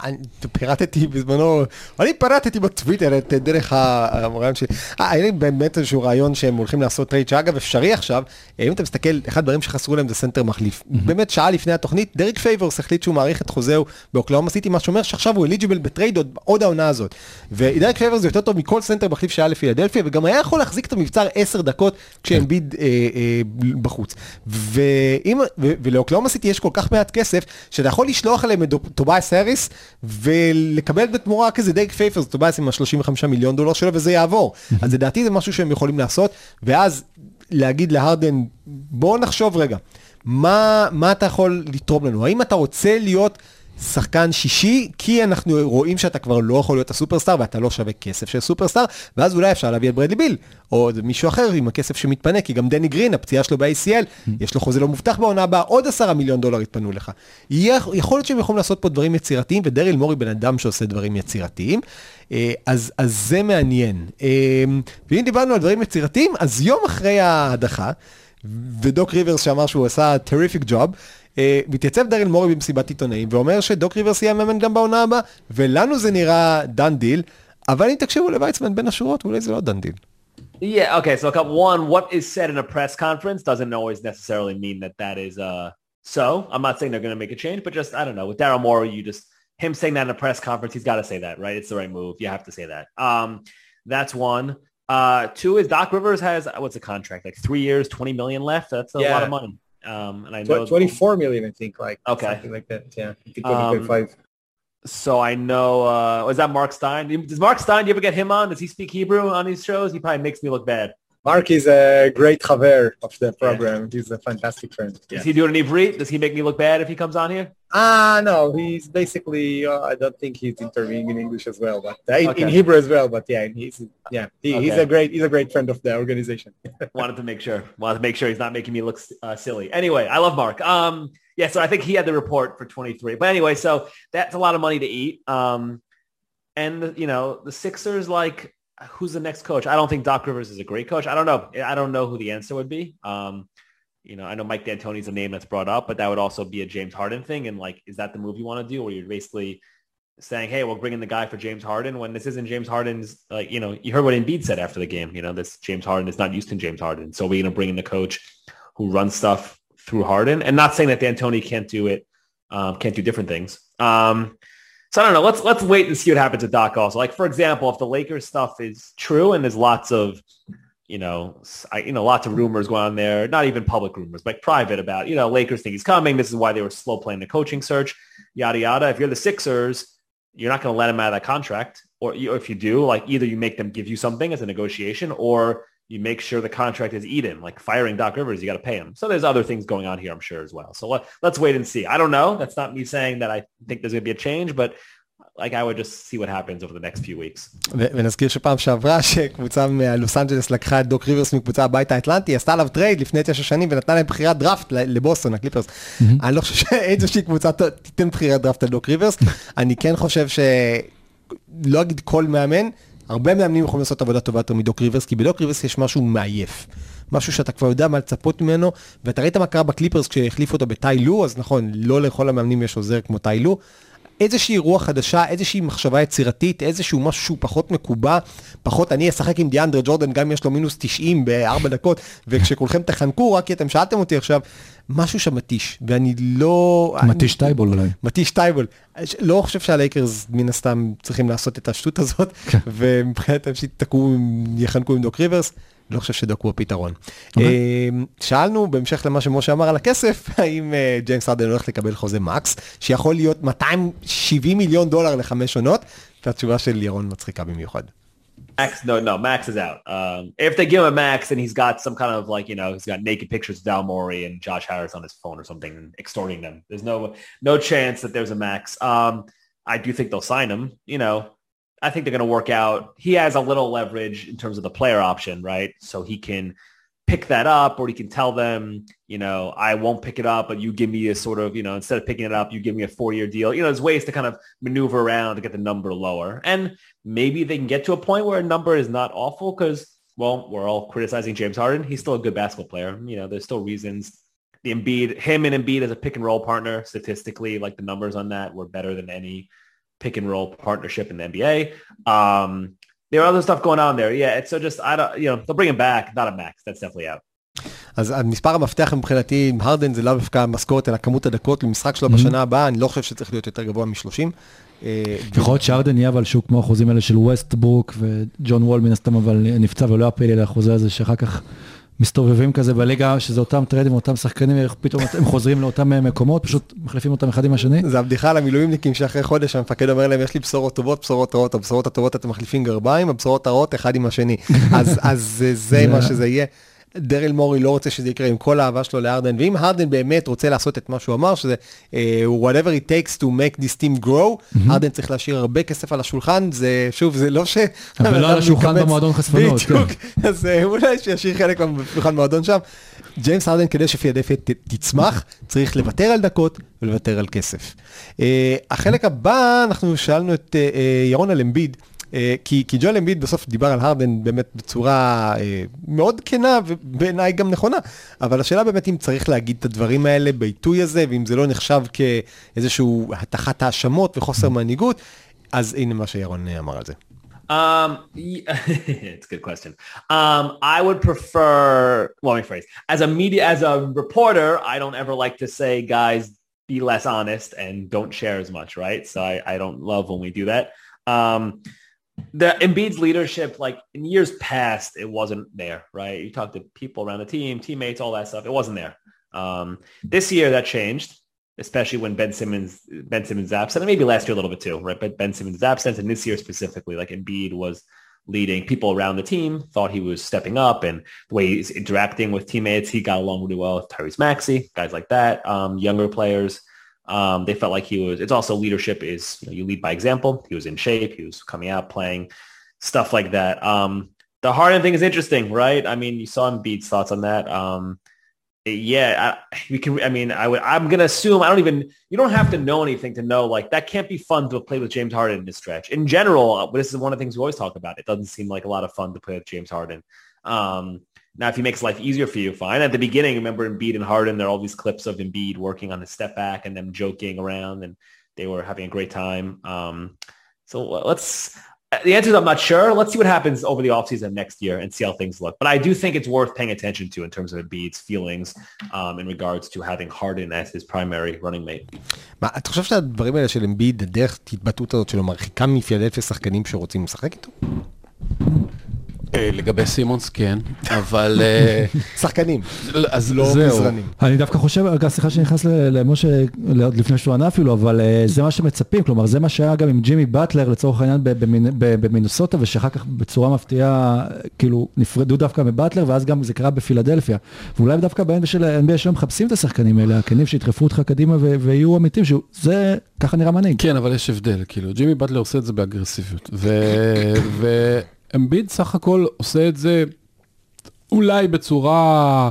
פירטתי בזמנו, אני פירטתי בטוויטר את דרך ה- הרעיון שלי. אה, היה לי באמת איזשהו רעיון שהם הולכים לעשות טרייד, שאגב אפשרי עכשיו, אה, אם אתה מסתכל, אחד הדברים שחסרו להם זה סנטר מחליף. באמת שעה לפני התוכנית, דריק פייברס החליט שהוא מאריך את חוזהו באוקלהומה סיטי, מה שאומר שעכשיו הוא eligible בטרייד עוד, עוד העונה הזאת. ודריק פייברס זה יותר טוב מכל סנטר מחליף שהיה לפילדלפיה, וגם היה יכול להחזיק את המבצר 10 דקות כשאמביד אה, אה, בחוץ. ולאוקלהומה סיטי יש כל כך מעט כסף, שאתה יכול לשלוח עליהם את טובייס האריס, ולקבל בתמורה כזה דריק פייברס, טובייס עם ה-35 מיליון דולר שלו, וזה יעבור. אז לדעתי זה משהו שהם יכולים לעשות, ואז להגיד להרדן, בוא נחשוב רגע, מה, מה אתה יכול לתרום לנו? האם אתה רוצה להיות שחקן שישי, כי אנחנו רואים שאתה כבר לא יכול להיות הסופרסטאר ואתה לא שווה כסף של סופרסטאר, ואז אולי אפשר להביא את ברדלי ביל, או מישהו אחר עם הכסף שמתפנה, כי גם דני גרין, הפציעה שלו ב-ACL, יש לו חוזה לא מובטח בעונה הבאה, עוד עשרה מיליון דולר יתפנו לך. יכול להיות שהם יכולים לעשות פה דברים יצירתיים, ודריל מורי בן אדם שעושה דברים יצירתיים, אה, אז, אז זה מעניין. אה, ואם דיברנו על דברים יצירתיים, אז יום אחרי ההדחה, ודוק ריברס שאמר שהוא עשה terrific job, מתייצב דריל מורי במסיבת עיתונאים ואומר שדוק ריברס יהיה המאמן גם בעונה הבאה, ולנו זה נראה דן דיל, אבל אם תקשיבו לוויצמן בין השורות, אולי זה לא דן דיל. Yeah. Okay. So, a couple, one, what is said in a press conference doesn't always necessarily mean that that is uh, so. I'm not saying they're going to make a change, but just I don't know. With Daryl Morey, you just him saying that in a press conference, he's got to say that, right? It's the right move. You have to say that. Um, that's one. Uh, two is Doc Rivers has what's the contract like three years, twenty million left. That's a lot Yeah. of money. Um, and I know 24 million, I think, like Okay. something like that. Yeah, Um, 2025. So I know. Uh, was that Mark Stein? Does Mark Stein? Do you ever get him on? Does he speak Hebrew on these shows? He probably makes me look bad. Mark is a great haver of the program. He's a fantastic friend. Does he doing it in Ivrit? Does he make me look bad if he comes on here? Ah, no, he's basically. Uh, I don't think he's interviewing in English as well, but uh, in, in Hebrew as well. But yeah, he's yeah, he, he's a great he's a great friend of the organization. Wanted to make sure. Wanted to make sure he's not making me look uh, silly. Anyway, I love Mark. Um, yeah, so I think he had the report for 23. But anyway, so that's a lot of money to eat. Um, and you know the Sixers, like, who's the next coach? I don't think Doc Rivers is a great coach. I don't know. I don't know who the answer would be. Um, you know, I know Mike D'Antoni's a name that's brought up, but that would also be a James Harden thing. And like, is that the move you want to do, where you're basically saying, "Hey, we'll bring in the guy for James Harden," when this isn't James Harden's? Like, you know, you heard what Embiid said after the game. You know, this James Harden is not used to James Harden, so we're going to bring in the coach who runs stuff through Harden, and not saying that D'Antoni can't do it, um, can't do different things. Um, so I don't know. Let's let's wait and see what happens with Doc. Also, like for example, if the Lakers stuff is true and there's lots of, you know, I, you know, lots of rumors going on there. Not even public rumors, but private about, you know, Lakers think he's coming. This is why they were slow playing the coaching search, yada yada. If you're the Sixers, you're not going to let him out of that contract, or, you, or if you do, like either you make them give you something as a negotiation, or you make sure the contract is eaten. Like firing Doc Rivers, you got to pay him. So there's other things going on here, I'm sure as well. So let, let's wait and see. I don't know. That's not me saying that I think there's going to be a change, but like I would just see what happens over the next few weeks. ונזכיר שפעם שעברה שקבוצה מלוס אנג'לס לקחה את דוק ריברס מקבוצה בבית האטלנטי, עשתה עליו טרייד לפני תשע שנים ונתנה להם בחירת דראפט לבוסטון, הקליפרס. אני לא חושב שאיזושהי קבוצה תיתן בחירת דראפט על דוק ריברס. אני כן חושב ש... לא אגיד כל מאמן, הרבה מאמנים יכולים לעשות עבודה טובה יותר מדוק ריברס, כי בדוק ריברס יש משהו מעייף. משהו שאתה כבר יודע מה לצפות ממנו, ואתה ראית מה קרה בקליפרס כשהחליפו אותו בטאי לו, אז נכון, לא לכל המאמנים יש עוזר כמו טאי לו. איזושהי רוח חדשה, איזושהי מחשבה יצירתית, איזשהו משהו שהוא פחות מקובע, פחות אני אשחק עם דיאנדרה ג'ורדן גם אם יש לו מינוס 90 בארבע דקות, וכשכולכם תחנקו, רק כי אתם שאלתם אותי עכשיו, משהו שם מתיש, ואני לא... מתיש טייבול אולי. מתיש טייבול. לא חושב שהלייקרס מן הסתם צריכים לעשות את השטות הזאת, ומבחינתם שיתקעו, יחנקו עם דוק ריברס, לא חושב שדוק הוא הפתרון. אה, שאלנו בהמשך למה שמשה אמר על הכסף, האם אה, ג'יימס הרדן הולך לקבל חוזה מקס, שיכול להיות 270 מיליון דולר לחמש עונות, והתשובה של ירון מצחיקה במיוחד. Max, no, no, Max is out. Um, if they give him a Max and he's got some kind of like, you know, he's got naked pictures of Dal Morey and Josh Harris on his phone or something and extorting them. There's no, no chance that there's a Max. Um, I do think they'll sign him. You know, I think they're going to work out. He has a little leverage in terms of the player option, right? So he can pick that up or he can tell them, you know, I won't pick it up, but you give me a sort of, you know, instead of picking it up, you give me a four-year deal. You know, there's ways to kind of maneuver around to get the number lower. And maybe they can get to a point where a number is not awful because, well, we're all criticizing James Harden. He's still a good basketball player. You know, there's still reasons. The Embiid, him and Embiid as a pick and roll partner, statistically, like the numbers on that were better than any pick and roll partnership in the NBA. Um, there are other stuff going on there. Yeah, it's so just I don't, you know, they'll bring him back. Not a max. That's definitely out. אז המספר המפתח מבחינתי עם הרדן זה לאו דווקא המשכורת אלא כמות הדקות למשחק שלו בשנה הבאה, אני לא חושב שצריך להיות יותר גבוה מ-30. יכול להיות שארדן יהיה אבל שהוא כמו החוזים האלה של ווסטברוק וג'ון וול מן הסתם אבל נפצע ולא הפלא לחוזה הזה שאחר כך מסתובבים כזה בליגה שזה אותם טרדים אותם שחקנים איך פתאום הם חוזרים לאותם אה, מקומות פשוט מחליפים אותם אחד עם השני. זה הבדיחה על המילואימניקים שאחרי חודש המפקד אומר להם יש לי בשורות טובות בשורות רעות הבשורות הטובות אתם מחליפים גרביים הבשורות הרעות אחד עם השני אז זה מה שזה יהיה. דרל מורי לא רוצה שזה יקרה עם כל האהבה שלו להרדן, ואם הרדן באמת רוצה לעשות את מה שהוא אמר, שזה אה, whatever it takes to make this team grow, הרדן צריך להשאיר הרבה כסף על השולחן, זה שוב, זה לא ש... אבל לא על השולחן במועדון חשפנות, כן. בדיוק, אז אה, אולי שישאיר חלק מהשולחן במועדון שם. ג'יימס הרדן כדי שפילדלפיה ת- תצמח, צריך לוותר על דקות ולוותר על כסף. אה, החלק הבא, אנחנו שאלנו את אה, אה, ירון על אמביד. אה, כי, כי ג'ואל אמביד בסוף דיבר על הרדן באמת בצורה אה, מאוד כנה ובעיניי גם נכונה, אבל השאלה באמת אם צריך להגיד את הדברים האלה בעיתוי הזה, ואם זה לא נחשב כאיזשהו הטחת האשמות וחוסר מנהיגות, אז הנה מה שירון אמר על זה. Um, y- it's a good question. Um, I would prefer, well, let me phrase, as a media, as a reporter, I don't ever like to say, guys, be less honest and don't share as much, right? So I, I don't love when we do that. Um, the Embiid's leadership, like in years past, it wasn't there, right? You talk to people around the team, teammates, all that stuff. It wasn't there. Um, this year that changed, especially when Ben Simmons, Ben Simmons absent, and maybe last year a little bit too, right? But Ben Simmons absent, and this year specifically, like Embiid was leading people around the team, thought he was stepping up, and the way he's interacting with teammates, he got along really well with Tyrese Maxey, guys like that, um, younger players. Um, they felt like he was. It's also leadership is you, know, you lead by example. He was in shape. He was coming out playing, stuff like that. Um, the Harden thing is interesting, right? I mean, you saw Embiid's thoughts on that. Um, yeah, I, we can. I mean, I would. I'm gonna assume. I don't even. You don't have to know anything to know. Like that can't be fun to play with James Harden in this stretch. In general, uh, this is one of the things we always talk about. It doesn't seem like a lot of fun to play with James Harden. Um, now, if he makes life easier for you, fine. At the beginning, remember Embiid and Harden. There are all these clips of Embiid working on his step back and them joking around, and they were having a great time. Um, so let's. The answer is I'm not sure. Let's see what happens over the offseason next year and see how things look. But I do think it's worth paying attention to in terms of Embiid's feelings um, in regards to having Harden as his primary running mate. מה, אתה חושב שהדברים האלה של אמביד, הדרך התבטאות הזאת שלו, מרחיקה מפילדלפיה שחקנים שרוצים לשחק איתו? אה, לגבי סימונס כן, אבל אה, שחקנים, אז לא. מזרנים. אני דווקא חושב, רגע, סליחה שנכנס ל- למשה, עוד לפני שהוא ענה אפילו, אבל אה, זה מה שמצפים, כלומר זה מה שהיה גם עם ג'ימי באטלר לצורך העניין ב- במינ- ב- במינסוטה, ושאחר כך בצורה מפתיעה, כאילו נפרדו דווקא מבאטלר, ואז גם זה קרה בפילדלפיה. ואולי דווקא ב-NBA של ה-NBA שלהם מחפשים את השחקנים האלה, הכנים שידחפו אותך קדימה ו- ויהיו אמיתים, שזה, ככה נראה מנהיג. כן, אבל יש הבדל, כאילו, ג'ימי באטלר עושה את זה באגרסיביות, ואמביד סך הכל עושה את זה אולי בצורה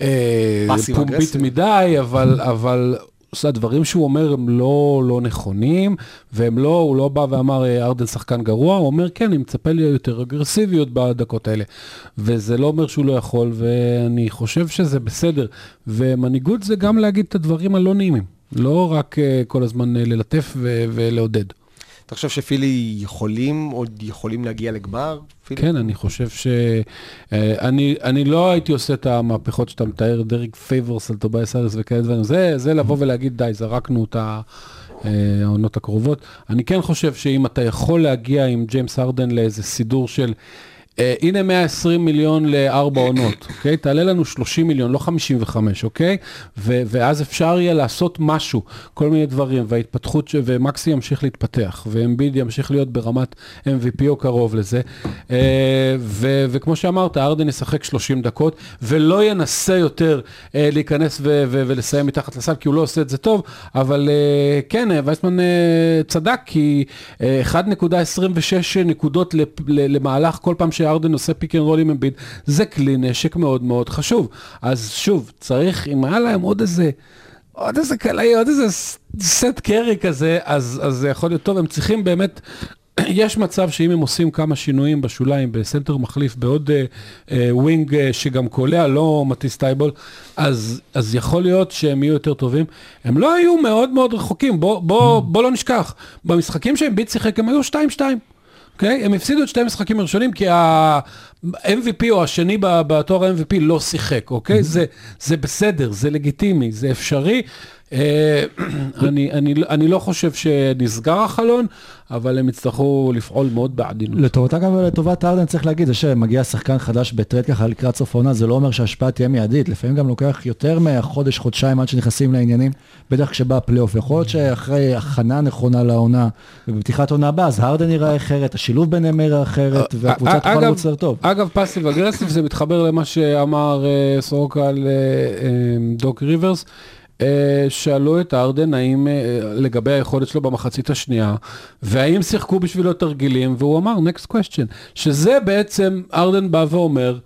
אה, פומבית aggressive. מדי, אבל, אבל הדברים שהוא אומר הם לא, לא נכונים, והם לא, הוא לא בא ואמר אה, ארדן שחקן גרוע, הוא אומר כן, אני מצפה לי יותר אגרסיביות בדקות האלה. וזה לא אומר שהוא לא יכול, ואני חושב שזה בסדר. ומנהיגות זה גם להגיד את הדברים הלא נעימים, לא רק אה, כל הזמן אה, ללטף ולעודד. אתה חושב שפילי יכולים, עוד יכולים להגיע לגמר? פילי? כן, אני חושב ש... אה, אני, אני לא הייתי עושה את המהפכות שאתה מתאר, דריק פייברס על טובייס האריס וכאלה דברים. זה, זה לבוא ולהגיד, די, זרקנו את אה, העונות הקרובות. אני כן חושב שאם אתה יכול להגיע עם ג'יימס הרדן לאיזה סידור של... אה, הנה 120 מיליון לארבע עונות, אוקיי? תעלה לנו 30 מיליון, לא 55, אוקיי? ו- ואז אפשר יהיה לעשות משהו, כל מיני דברים, וההתפתחות, ש- ומקסי ימשיך להתפתח, ואמביד ימשיך להיות ברמת MVP או קרוב לזה. אה, ו- וכמו שאמרת, הרדן ישחק 30 דקות, ולא ינסה יותר אה, להיכנס ו- ו- ולסיים מתחת לסל, כי הוא לא עושה את זה טוב, אבל אה, כן, אה, ויצמן אה, צדק, כי אה, 1.26 נקודות למהלך כל פעם שהרדן עושה פיק אנד רול עם אמביד, זה כלי נשק מאוד מאוד חשוב. אז שוב, צריך, אם היה להם עוד איזה... עוד איזה קלעי, עוד איזה סת' קרי כזה, אז, אז זה יכול להיות טוב, הם צריכים באמת, יש מצב שאם הם עושים כמה שינויים בשוליים, בסנטר מחליף, בעוד אה, אה, wing אה, שגם קולע, לא מתיס ת'ייבול, אז, אז יכול להיות שהם יהיו יותר טובים. הם לא היו מאוד מאוד רחוקים, בוא, בוא, בוא לא נשכח, במשחקים שאמביד שיחק הם היו 2-2. אוקיי? הם הפסידו את שתי המשחקים הראשונים כי ה-MVP או השני בתואר ה-MVP לא שיחק, אוקיי? זה, זה בסדר, זה לגיטימי, זה אפשרי. אה, אני, אני, אני לא חושב שנסגר החלון, אבל הם יצטרכו לפעול מאוד בעדינות. לטובתה גם ולטובת הרדן צריך להגיד, זה שמגיע שחקן חדש בטרייד ככה לקראת סוף העונה, זה לא אומר שההשפעה תהיה מיידית, לפעמים גם לוקח יותר מהחודש, חודשיים עד שנכנסים לעניינים, בטח כשבא הפלייאוף. יכול להיות שאחרי הכנה נכונה לעונה, ובפתיחת עונה הבאה, אז הרדן ייראה אחרת, השילוב ביניהם ייראה אחרת, והקבוצה תוכל אגב- לרוץ יותר טוב. אגב, פאסיב אגרסיב זה מתחבר למה שאמר אה, סורוקה על אה, אה, דוק ריברס. אה, שאלו את ארדן האם אה, לגבי היכולת שלו במחצית השנייה, והאם שיחקו בשבילו תרגילים, והוא אמר next question, שזה בעצם ארדן בא ואומר,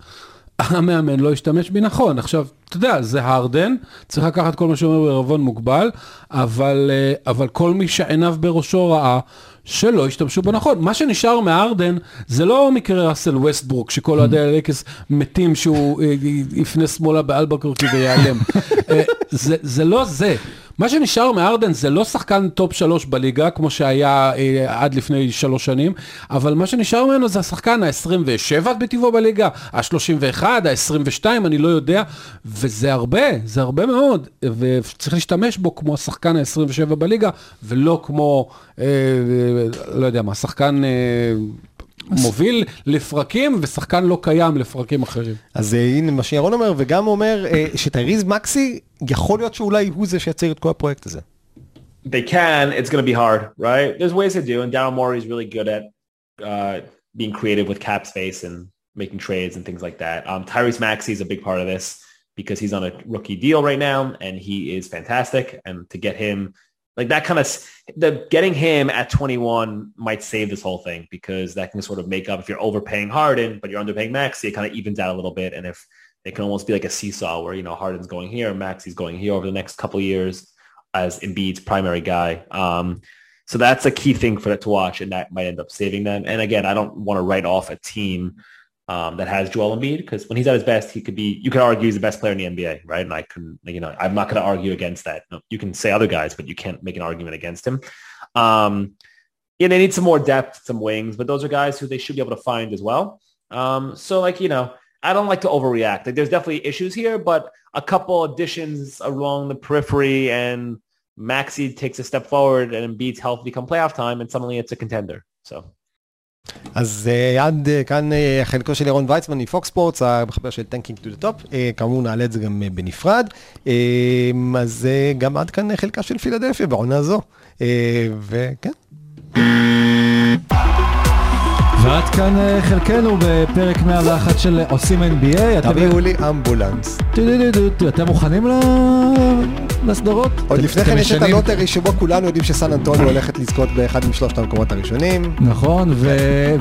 המאמן לא השתמש בי נכון. עכשיו, אתה יודע, זה הרדן, צריך לקחת כל מה שאומר בערבון מוגבל, אבל, אה, אבל כל מי שעיניו בראשו ראה שלא השתמשו בו נכון. מה שנשאר מהרדן זה לא מקרה ראסל ווסטברוק, שכל אוהדי הלייקרס מתים שהוא אה, יפנה שמאלה באלבקרקי ויעלם. אה, זה, זה לא זה. מה שנשאר מהרדן זה לא שחקן top שלוש בליגה, כמו שהיה אה, עד לפני שלוש שנים, אבל מה שנשאר ממנו זה השחקן ה-27 בטיבו בליגה, ה-31, ה-22, אני לא יודע, וזה הרבה, זה הרבה מאוד, וצריך להשתמש בו כמו השחקן ה-27 בליגה, ולא כמו, אה, אה, לא יודע מה, שחקן... אה, מוביל לפרקים ושחקן לא קיים לפרקים אחרים. אז אה, הנה מה שירון אומר, וגם אומר אה, שטייריז מקסי, יכול להיות שאולי הוא זה שיצר את כל הפרויקט הזה. They can. It's going to be hard, right? There's ways to do, and Daryl Morey is really good at uh, being creative with cap space and making trades and things like that. Um, Tyrese Maxey is a big part of this because he's on a rookie deal right now, and he is fantastic. And to get him like that kind of the getting him at 21 might save this whole thing because that can sort of make up if you're overpaying Harden, but you're underpaying Maxi, it kind of evens out a little bit. And if it can almost be like a seesaw where, you know, Harden's going here, Maxi's going here over the next couple years as Embiid's primary guy. Um, so that's a key thing for that to watch and that might end up saving them. And again, I don't want to write off a team um, that has Joel Embiid because when he's at his best, he could be, you could argue he's the best player in the NBA, right? And I can, you know, I'm not going to argue against that. No, you can say other guys, but you can't make an argument against him. Um, yeah, they need some more depth, some wings, but those are guys who they should be able to find as well. Um, so like, you know, I don't like to overreact. Like there's definitely issues here, but a couple additions along the periphery and Maxi takes a step forward and Embiid's health become playoff time and suddenly it's a contender. So. אז עד uh, כאן uh, חלקו של ירון ויצמן מפוקס ספורטס, המחבר של טנקינג טו דה טופ, כאמור נעלה את זה גם בנפרד, אז גם עד כאן חלקה של פילדלפיה בעונה זו, וכן. ועד כאן אה, חלקנו בפרק 101 של עושים NBA. תביאו לי אמבולנס. אתם מוכנים לסדרות? עוד לפני כן יש את? הלוטרי שבו כולנו יודעים שסן אנטוניו הולכת לזכות באחד משלושת המקומות הראשונים. נכון,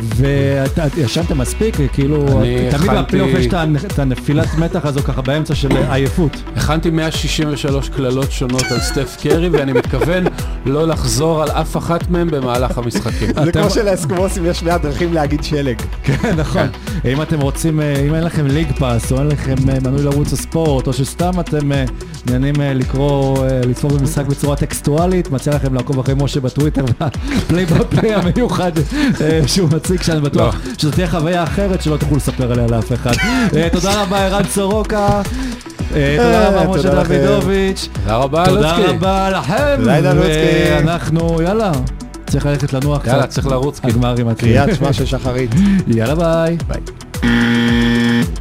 ואתה ישנתם מספיק, כאילו, אני תמיד בפלייאוף יש את הנ- את הנפילת מתח הזו ככה באמצע של עייפות. הכנתי 163 קללות שונות על סטף קרי, ואני מתכוון לא לחזור על אף אחת מהן במהלך המשחקים. זה כמו שלאסקומוסים יש 100 דרכים להגיד שלג. כן, נכון. אם אתם רוצים, אה, אם אין לכם ליג פאס, או אין לכם אה, מנוי לערוץ הספורט, או שסתם אתם אה, מעוניינים אה, לקרוא, לצפות במשחק בצורה טקסטואלית, מציע לכם לעקוב אחרי משה בטוויטר, והפליי בפליי המיוחד שהוא מציג, שאני בטוח שזו תהיה חוויה אחרת שלא תוכלו לספר עליה לאף אחד. תודה רבה, ערן סורוקה. תודה רבה, תודה משה. דוידוביץ'. תודה רבה, תודה לוצקי. רבה לכם. תודה, עידן לוצקי. ואנחנו, יאללה, צריך ללכת לנוח יאללה, קצת. צריך לרוץ. הגמרים מתחילים. קריאת שמע של שחרית. יאללה ביי. ביי.